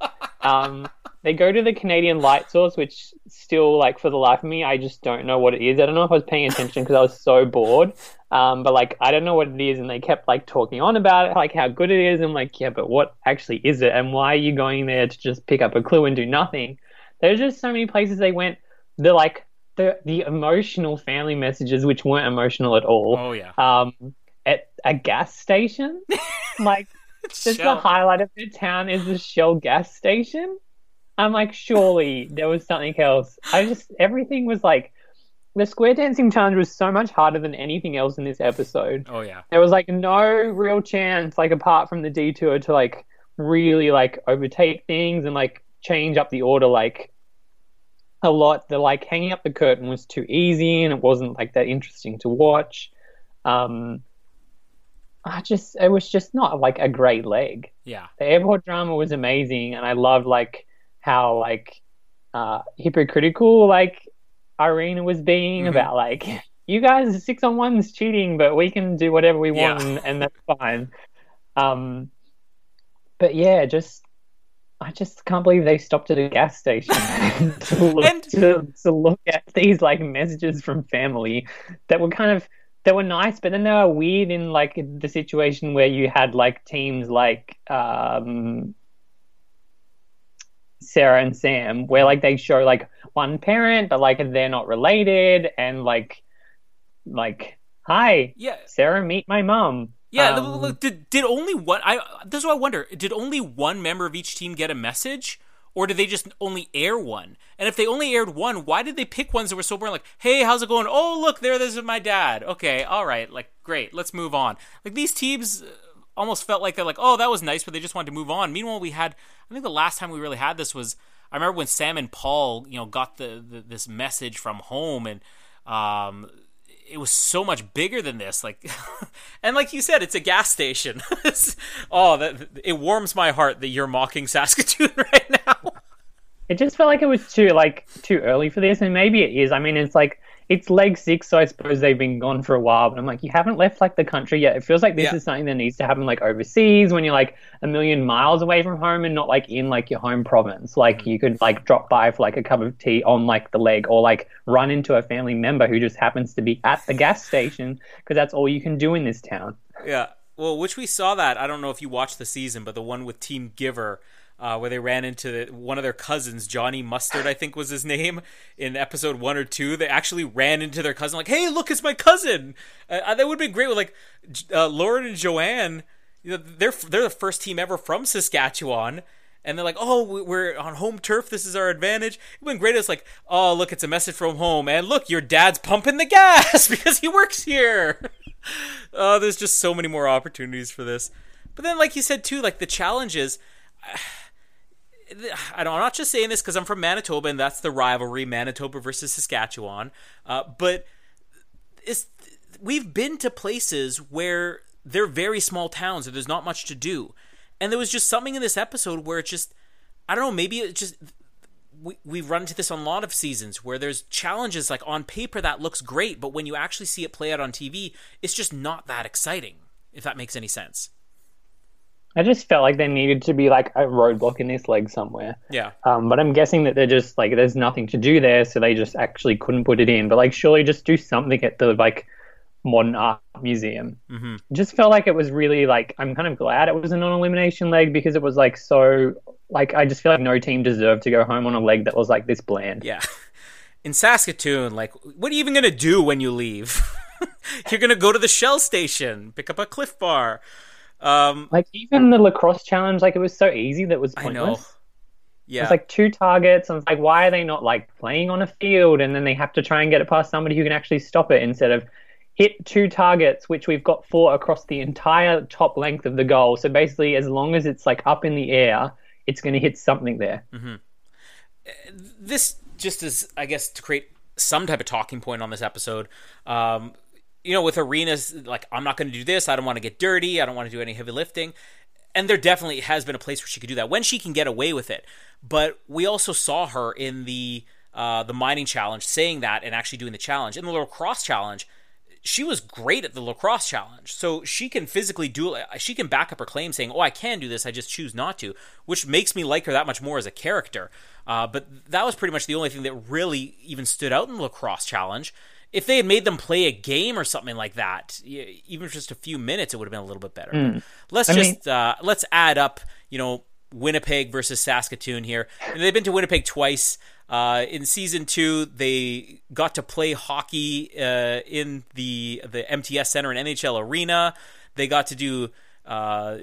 um, they go to the Canadian light source, which still like for the life of me, I just don't know what it is. I don't know if I was paying attention because I was so bored. Um, but like I don't know what it is, and they kept like talking on about it, like how good it is. I'm like, yeah, but what actually is it, and why are you going there to just pick up a clue and do nothing? There's just so many places they went. The like the the emotional family messages, which weren't emotional at all Oh yeah, um, at a gas station. <laughs> like, just the highlight of the town is the Shell gas station. I'm like, surely there was something else. I just, everything was like, the square dancing challenge was so much harder than anything else in this episode. Oh yeah, There was like no real chance, like, apart from the detour to like really like overtake things and like change up the order, like, a lot. The like hanging up the curtain was too easy and it wasn't like that interesting to watch. Um, I just it was just not like a great leg. yeah, The airport drama was amazing, and I loved like how like uh, hypocritical like Irina was being Mhm. about like you guys six on one's cheating, but we can do whatever we Yeah. want, and, and that's fine. Um, but yeah, just I just can't believe they stopped at a gas station <laughs> to, look, And- to, to look at these like messages from family that were kind of they were nice, but then they were weird in like the situation where you had like teams like um, Sarah and Sam, where like they show like one parent, but like they're not related, and like like hi yeah, Sarah, meet my mom. yeah. Um, look, did did only one? I this is what I wonder. Did only one member of each team get a message? Or did they just only air one? And if they only aired one, why did they pick ones that were so boring? Like, hey, how's it going? Oh, look, there, this is my dad. Okay, all right, like, great, let's move on. Like these teams almost felt like they're like, oh, that was nice, but they just wanted to move on. Meanwhile, we had, I think the last time we really had this was, I remember when Sam and Paul, you know, got the, the this message from home, and um, it was so much bigger than this. Like, <laughs> and like you said, it's a gas station. <laughs> Oh, that it warms my heart that you're mocking Saskatoon <laughs> right now. It just felt like it was too like too early for this, and maybe it is. I mean, it's like it's leg six, so I suppose they've been gone for a while. But I'm like, you haven't left like the country yet. It feels like this Yeah. is something that needs to happen like overseas when you're like a million miles away from home and not like in like your home province. Like mm. you could like drop by for like a cup of tea on like the leg, or like run into a family member who just happens to be at the gas station because that's all you can do in this town. Yeah. Well, which we saw that. I don't know if you watched the season, but the one with Team Giver, uh, where they ran into the, one of their cousins, Johnny Mustard, I think was his name, in episode one or two. They actually ran into their cousin, like, "Hey, look, it's my cousin." Uh, that would have been great with like uh, Lauren and Joanne. You know, they're they're the first team ever from Saskatchewan. And they're like, oh, we- we're on home turf. This is our advantage. It would been great. It's like, oh, look, it's a message from home. And look, your dad's pumping the gas <laughs> because he works here. <laughs> Oh, there's just so many more opportunities for this. But then, like you said too, like the challenges. I don't. I'm not just saying this because I'm from Manitoba and that's the rivalry, Manitoba versus Saskatchewan. Uh, but it's we've been to places where they're very small towns and there's not much to do, and there was just something in this episode where it just I don't know. Maybe it just we, we run into this on a lot of seasons where there's challenges like on paper that looks great, but when you actually see it play out on TV, it's just not that exciting, if that makes any sense. I just felt like there needed to be like a roadblock in this leg somewhere. Yeah. Um, but I'm guessing that they're just like there's nothing to do there, so they just actually couldn't put it in. But like, surely just do something at the like modern art museum. Mm-hmm. Just felt like it was really like I'm kind of glad it was a non-elimination leg because it was like so like I just feel like no team deserved to go home on a leg that was like this bland. Yeah. <laughs> In Saskatoon, like, what are you even going to do when you leave? <laughs> You're going to go to the Shell station, pick up a Clif Bar. Um, Like even the lacrosse challenge, like it was so easy that was I pointless. know. Yeah. it's like two targets, and it's like, why are they not like playing on a field, and then they have to try and get it past somebody who can actually stop it instead of hit two targets, which we've got four across the entire top length of the goal. So basically, as long as it's like up in the air, it's going to hit something there. this just is, I guess, to create some type of talking point on this episode. Um, you know, with Irina's, like I'm not going to do this. I don't want to get dirty. I don't want to do any heavy lifting. And there definitely has been a place where she could do that when she can get away with it. But we also saw her in the uh, the mining challenge saying that and actually doing the challenge. In the lacrosse challenge, she was great at the lacrosse challenge. So she can physically do it. She can back up her claim saying, "Oh, I can do this. I just choose not to," which makes me like her that much more as a character. Uh, but that was pretty much the only thing that really even stood out in the lacrosse challenge. If they had made them play a game or something like that, even just a few minutes, it would have been a little bit better. But Let's I mean- just uh, let's add up, you know, Winnipeg versus Saskatoon here. And they've been to Winnipeg twice. Uh, in season two, they got to play hockey uh, in the the MTS Center and NHL Arena. They got to do uh,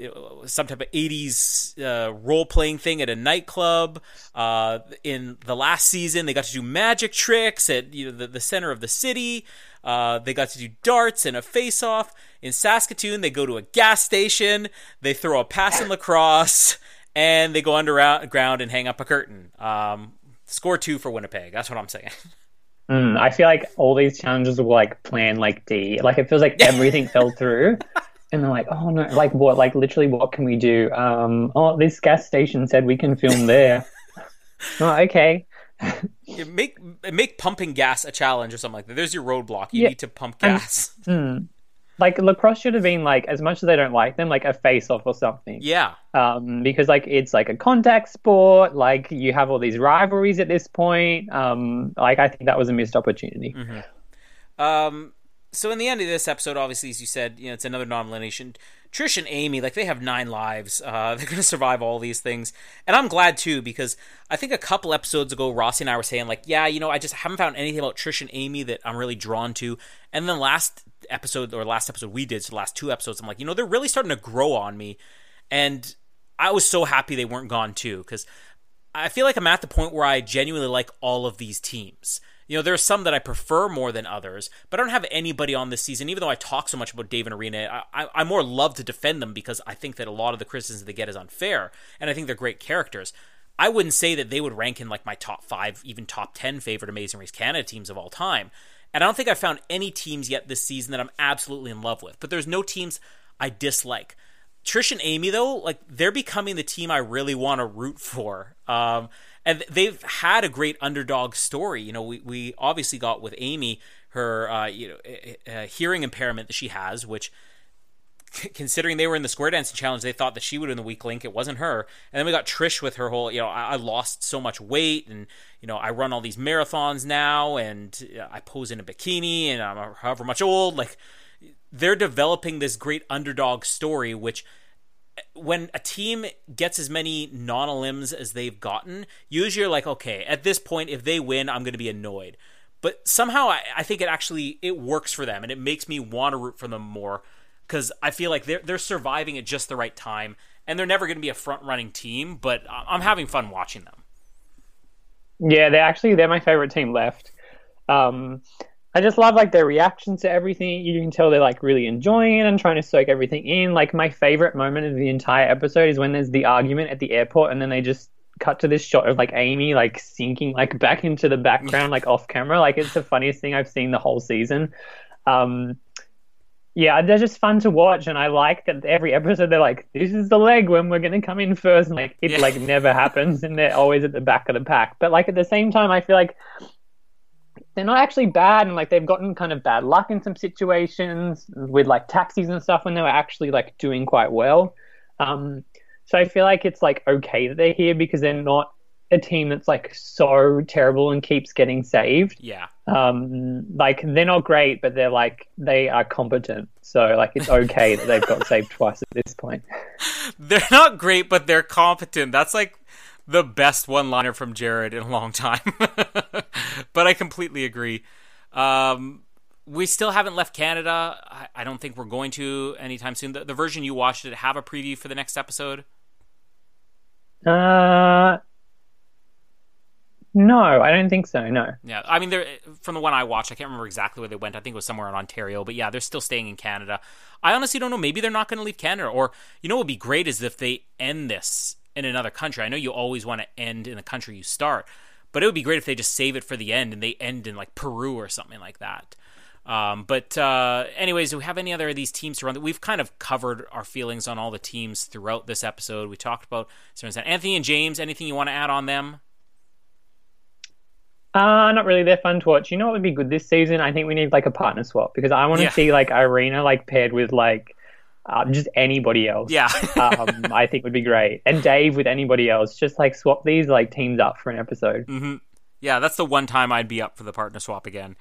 some type of 80s uh, role playing thing at a nightclub. Uh, in the last season, they got to do magic tricks at you know, the, the center of the city. Uh, they got to do darts and a face off. In Saskatoon, they go to a gas station, they throw a pass in lacrosse, and they go underground and hang up a curtain. Um, score two for Winnipeg. That's what I'm saying. Mm, I feel like all these challenges were like plan like D. Like it feels like <laughs> everything fell through. And they're like, oh no, like what? Like literally, what can we do? Um, oh, this gas station said we can film there. <laughs> oh, okay. Make make pumping gas a challenge or something like that. There's your roadblock. You Yeah. need to pump And- gas. <laughs> Like lacrosse should have been like, as much as they don't like them, like a face off or something. yeah. Um, because like it's like a contact sport. Like you have all these rivalries at this point. Um, like I think that was a missed opportunity. Um, so in the end of this episode, obviously, as you said, you know, it's another nomination. Trish and Amy, like they have nine lives. Uh, <laughs> they're going to survive all these things, and I'm glad too because I think a couple episodes ago, Rossi and I were saying like, yeah, you know, I just haven't found anything about Trish and Amy that I'm really drawn to. And then last episode or last episode we did, so the last two episodes, I'm like, you know, they're really starting to grow on me, and I was so happy they weren't gone too because I feel like I'm at the point where I genuinely like all of these teams. You know, there are some that I prefer more than others, but I don't have anybody on this season. Even though I talk so much about Dave and Irina, I, I, I more love to defend them because I think that a lot of the criticism they get is unfair, and I think they're great characters. I wouldn't say that they would rank in like my top five, even top ten favorite Amazing Race Canada teams of all time. And I don't think I've found any teams yet this season that I'm absolutely in love with. But there's no teams I dislike. Trish and Amy, though, like they're becoming the team I really want to root for. Um, and they've had a great underdog story. You know, we, we obviously got with Amy her uh, you know uh, hearing impairment that she has, which considering they were in the square dancing challenge, they thought that she would been the weak link. It wasn't her. And then we got Trish with her whole, you know, I, I lost so much weight, and you know, I run all these marathons now, and uh, I pose in a bikini, and I'm however much old. Like they're developing this great underdog story, which when a team gets as many non-elims as they've gotten, usually you're like, okay, at this point, if they win, I'm going to be annoyed. But somehow, I, I think it actually it works for them, and it makes me want to root for them more because I feel like they're they're surviving at just the right time, and they're never going to be a front-running team. But I'm having fun watching them. Yeah, they're actually they're my favorite team left. Um, I just love like their reactions to everything. You can tell they're like really enjoying it and trying to soak everything in. Like my favorite moment of the entire episode is when there's the argument at the airport and then they just cut to this shot of like Amy like sinking like back into the background like off camera. Like it's the funniest thing I've seen the whole season. Um, yeah, they're just fun to watch, and I like that every episode they're like, "This is the leg when we're gonna come in first. and like it Yeah. like never happens, and they're always at the back of the pack. But like at the same time, I feel like they're not actually bad, and like they've gotten kind of bad luck in some situations with like taxis and stuff when they were actually like doing quite well. Um, so I feel like it's like okay that they're here because they're not a team that's like so terrible and keeps getting saved Yeah. um like they're not great but they're like they are competent so like it's okay that they've got <laughs> saved twice at this point They're not great, but they're competent. That's like the best one liner from Jarrod in a long time. <laughs> but I completely agree. Um, we still haven't left Canada. I, I don't think we're going to anytime soon. The, the version you watched, did it have a preview for the next episode? uh no i don't think so no Yeah, I mean, from the one I watched. I can't remember exactly where they went. I think it was somewhere in Ontario, but yeah, they're still staying in Canada. I honestly don't know. Maybe they're not going to leave Canada, or you know, what would be great is if they end this in another country. I know you always want to end in the country you start, but it would be great if they just save it for the end and they end in like Peru or something like that. Um, but uh, anyways, do we have any other of these teams to run? We've kind of covered our feelings on all the teams throughout this episode. We talked about Anthony and James. Anything you want to add on them? uh not really they're fun to watch you know what would be good this season i think we need like a partner swap because i want to Yeah. see like irina like paired with like uh, just anybody else Yeah. um i think would be great and dave with anybody else just like swap these like teams up for an episode hmm Yeah, that's the one time I'd be up for the partner swap again.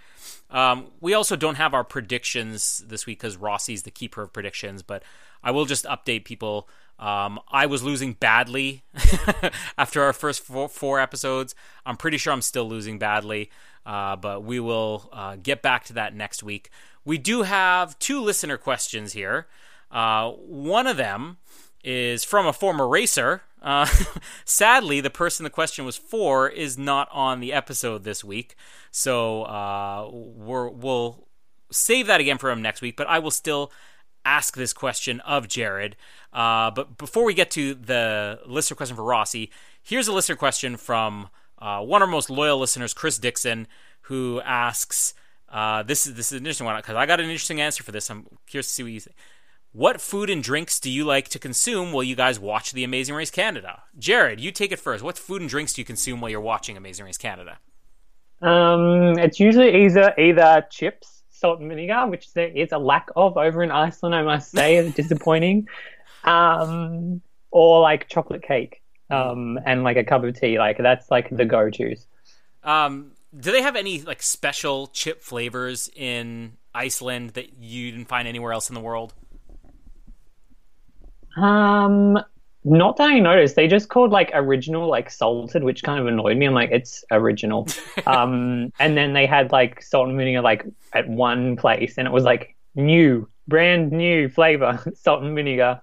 Um, we also don't have our predictions this week because Rossi's the keeper of predictions, but I will just update people. Um, I was losing badly <laughs> after our first four, four episodes. I'm pretty sure I'm still losing badly, uh, but we will uh, get back to that next week. We do have two listener questions here. Uh, one of them is from a former racer. Uh, <laughs> sadly, the person the question was for is not on the episode this week, so uh, we're, we'll save that again for him next week. But I will still ask this question of Jarrod. Uh, but before we get to the listener question for Rossi, here's a listener question from uh, one of our most loyal listeners, Chris Dixon, who asks. Uh, this is this is an interesting one because I got an interesting answer for this. I'm curious to see what you think. What food and drinks do you like to consume while you guys watch The Amazing Race Canada? Jarrod, you take it first. What food and drinks do you consume while you're watching Amazing Race Canada? Um, it's usually either either chips, salt and vinegar, which there is a lack of over in Iceland, I must say, is disappointing. Um, or like chocolate cake, um, and like a cup of tea. Like that's like the go-tos. Um, do they have any like special chip flavors in Iceland that you didn't find anywhere else in the world? Um, not that I noticed. They just called like original like salted, which kind of annoyed me. I'm like, it's original. <laughs> um, and then they had like salt and vinegar like at one place, and it was like new, brand new flavor, <laughs> salt and vinegar.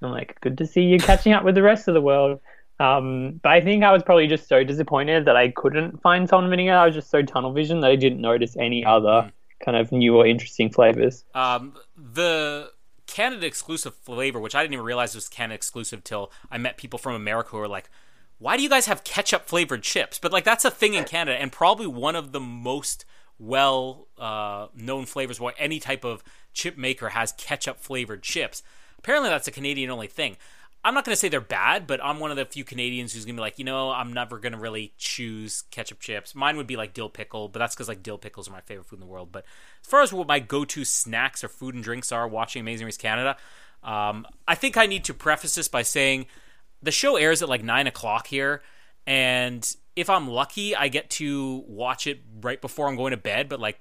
I'm like, good to see you catching up with the rest of the world. Um, but I think I was probably just so disappointed that I couldn't find salt and vinegar. I was just so tunnel vision that I didn't notice any other kind of new or interesting flavors. Um, the Canada exclusive flavor, which I didn't even realize was Canada exclusive till I met people from America who were like, "Why do you guys have ketchup flavored chips?" But like that's a thing in Canada, and probably one of the most well uh, known flavors where any type of chip maker has ketchup flavored chips. Apparently, that's a Canadian only thing. I'm not going to say they're bad, but I'm one of the few Canadians who's going to be like, you know, I'm never going to really choose ketchup chips. Mine would be like dill pickle, but that's because like dill pickles are my favorite food in the world. But as far as what my go-to snacks or food and drinks are watching Amazing Race Canada, um, I think I need to preface this by saying the show airs at like nine o'clock here, and if I'm lucky, I get to watch it right before I'm going to bed. But like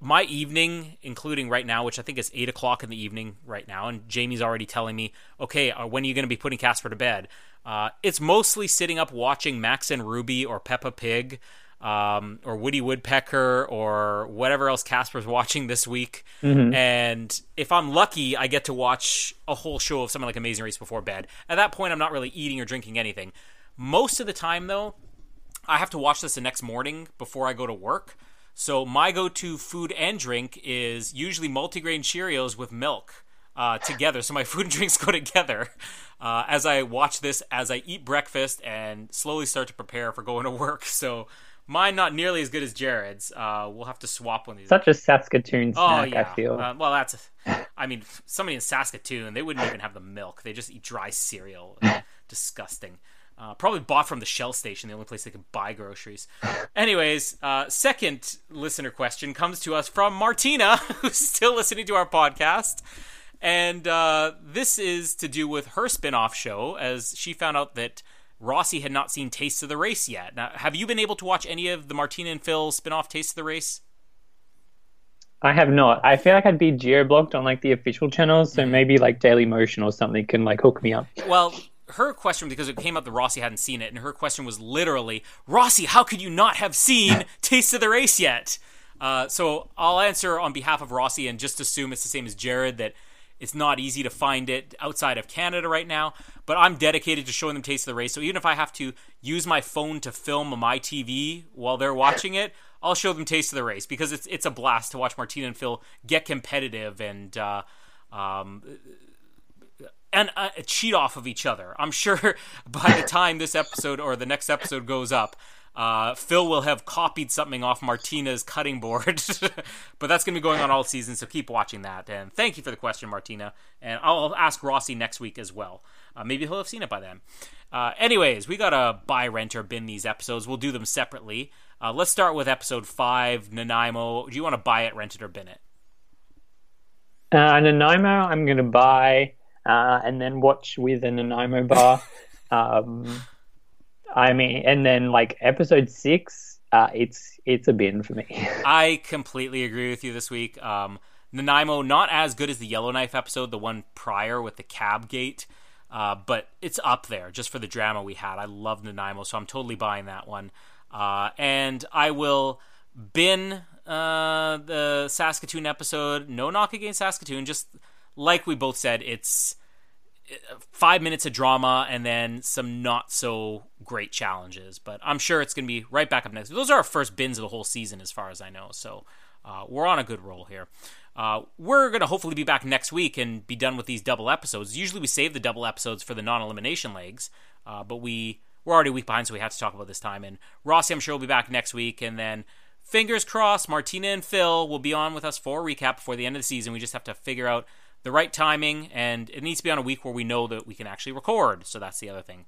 my evening, including right now, which I think is eight o'clock in the evening right now, and Jamie's already telling me, okay, uh, when are you going to be putting Casper to bed? Uh, it's mostly sitting up watching Max and Ruby or Peppa Pig. Um, or Woody Woodpecker, or whatever else Casper's <laughs> watching this week. And if I'm lucky, I get to watch a whole show of something like Amazing Race before bed. At that point, I'm not really eating or drinking anything. Most of the time, though, I have to watch this the next morning before I go to work. So my go-to food and drink is usually multigrain Cheerios with milk uh, together. So my <laughs> food and drinks go together uh, as I watch this, as I eat breakfast and slowly start to prepare for going to work. <laughs> So Mine not nearly as good as Jarrod's. Uh, we'll have to swap one of these. Such a Saskatoon snack, oh yeah. I feel. Uh, well, that's. I mean, somebody in Saskatoon, they wouldn't even have the milk. They just eat dry cereal. <laughs> Disgusting. Uh, probably bought from the Shell station, the only place they could buy groceries. <laughs> Anyways, uh, second listener question comes to us from Martina, <laughs> who's still listening to our podcast. And uh, this is to do with her spin off show, as she found out that Rossi had not seen Taste of the Race yet. Now, have you been able to watch any of the Martina and Phil spin off Taste of the Race? I have not. I feel like I'd be geo blocked on like the official channels, so maybe like Daily Motion or something can like hook me up. Well, her question because it came up that Rossi hadn't seen it, and her question was literally, Rossi, how could you not have seen Taste of the Race yet? Uh, so I'll answer on behalf of Rossi and just assume it's the same as Jarrod that it's not easy to find it outside of Canada right now. But I'm dedicated to showing them Taste of the Race. So even if I have to use my phone to film my TV while they're watching it, I'll show them Taste of the Race because it's it's a blast to watch Martina and Phil get competitive and. Uh, um, and uh, cheat off of each other. I'm sure <laughs> by the time this episode or the next episode goes up, uh, Phil will have copied something off Martina's cutting board. <laughs> but that's going to be going on all season, so keep watching that. And thank you for the question, Martina. And I'll ask Rossi next week as well. Uh, maybe he'll have seen it by then. Uh, anyways, we got to buy, rent, or bin these episodes. We'll do them separately. Uh, let's start with episode 5, Nanaimo. Do you want to buy it, rent it, or bin it? Uh, Nanaimo, I'm going to buy uh, and then watch with a Nanaimo bar. <laughs> um, I mean, and then like episode six, uh, it's it's a bin for me. <laughs> I completely agree with you this week. Um, Nanaimo not as good as the Yellowknife episode, the one prior with the cab gate, uh, but it's up there just for the drama we had. I love Nanaimo, so I'm totally buying that one. Uh, and I will bin uh, the Saskatoon episode. No knock against Saskatoon, just like we both said, it's five minutes of drama and then some not so great challenges. But I'm sure it's going to be right back up next. Those are our first bins of the whole season, as far as I know. So uh, we're on a good roll here. Uh, we're going to hopefully be back next week and be done with these double episodes. Usually we save the double episodes for the non elimination legs, uh, but we, we're already a week behind, so we have to talk about this time. And Rossi, I'm sure, will be back next week. And then fingers crossed, Martina and Phil will be on with us for a recap before the end of the season. We just have to figure out the right timing, and it needs to be on a week where we know that we can actually record. So that's the other thing.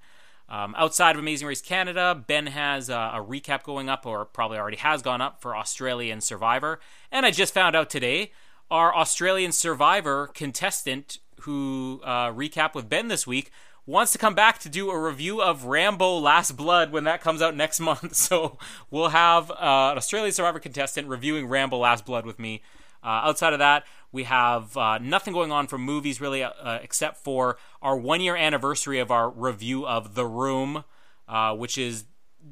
Um, outside of Amazing Race Canada, Ben has uh, a recap going up, or probably already has gone up for Australian Survivor. And I just found out today our Australian Survivor contestant who uh, recap with Ben this week wants to come back to do a review of Rambo Last Blood when that comes out next <laughs> month. So we'll have uh, an Australian Survivor contestant reviewing Rambo Last Blood with me. Uh, outside of that, we have uh, nothing going on for movies really, uh, except for our one year anniversary of our review of The Room, uh, which is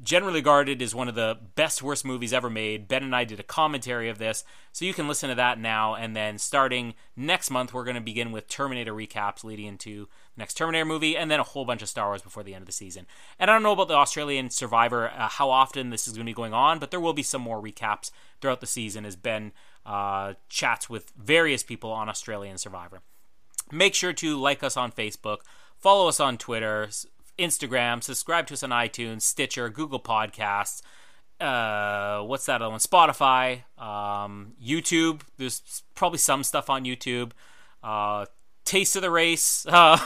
generally regarded as one of the best worst movies ever made. Ben and I did a commentary of this, so you can listen to that now. And then starting next month, we're going to begin with Terminator recaps leading into the next Terminator movie, and then a whole bunch of Star Wars before the end of the season. And I don't know about the Australian Survivor, uh, how often this is going to be going on, but there will be some more recaps throughout the season as Ben uh, chats with various people on Australian Survivor. Make sure to like us on Facebook, follow us on Twitter, Instagram, subscribe to us on iTunes, Stitcher, Google Podcasts. Uh, what's that other one? Spotify, um, YouTube. There's probably some stuff on YouTube. Uh, Taste of the Race. Uh,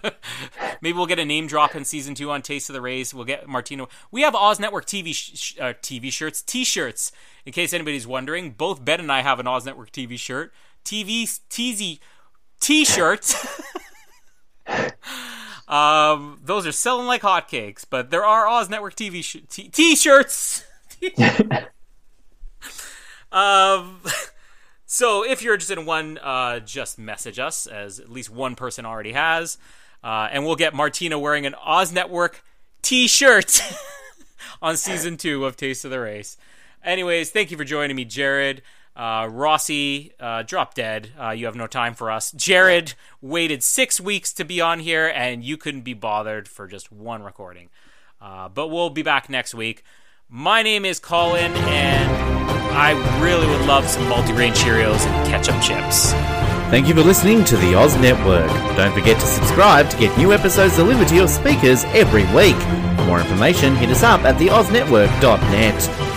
<laughs> maybe we'll get a name drop in season two on Taste of the Race. We'll get Martino. We have Oz Network TV sh- uh, TV shirts, T-shirts. In case anybody's wondering, both Ben and I have an Oz Network TV shirt. TV TZ T-shirts. <laughs> um, those are selling like hotcakes, but there are Oz Network TV sh- t- T-shirts. <laughs> um. So if you're interested in one, uh, just message us, as at least one person already has, uh, and we'll get Martina wearing an Oz Network T-shirt <laughs> on season two of Taste of the Race. Anyways, thank you for joining me, Jarrod. Uh, Rossi, uh, drop dead. Uh, you have no time for us. Jarrod waited six weeks to be on here, and you couldn't be bothered for just one recording. Uh, but we'll be back next week. My name is Colin, and I really would love some multigrain Cheerios and ketchup chips. Thank you for listening to the Oz Network. Don't forget to subscribe to get new episodes delivered to your speakers every week. For more information, hit us up at theoznetwork.net.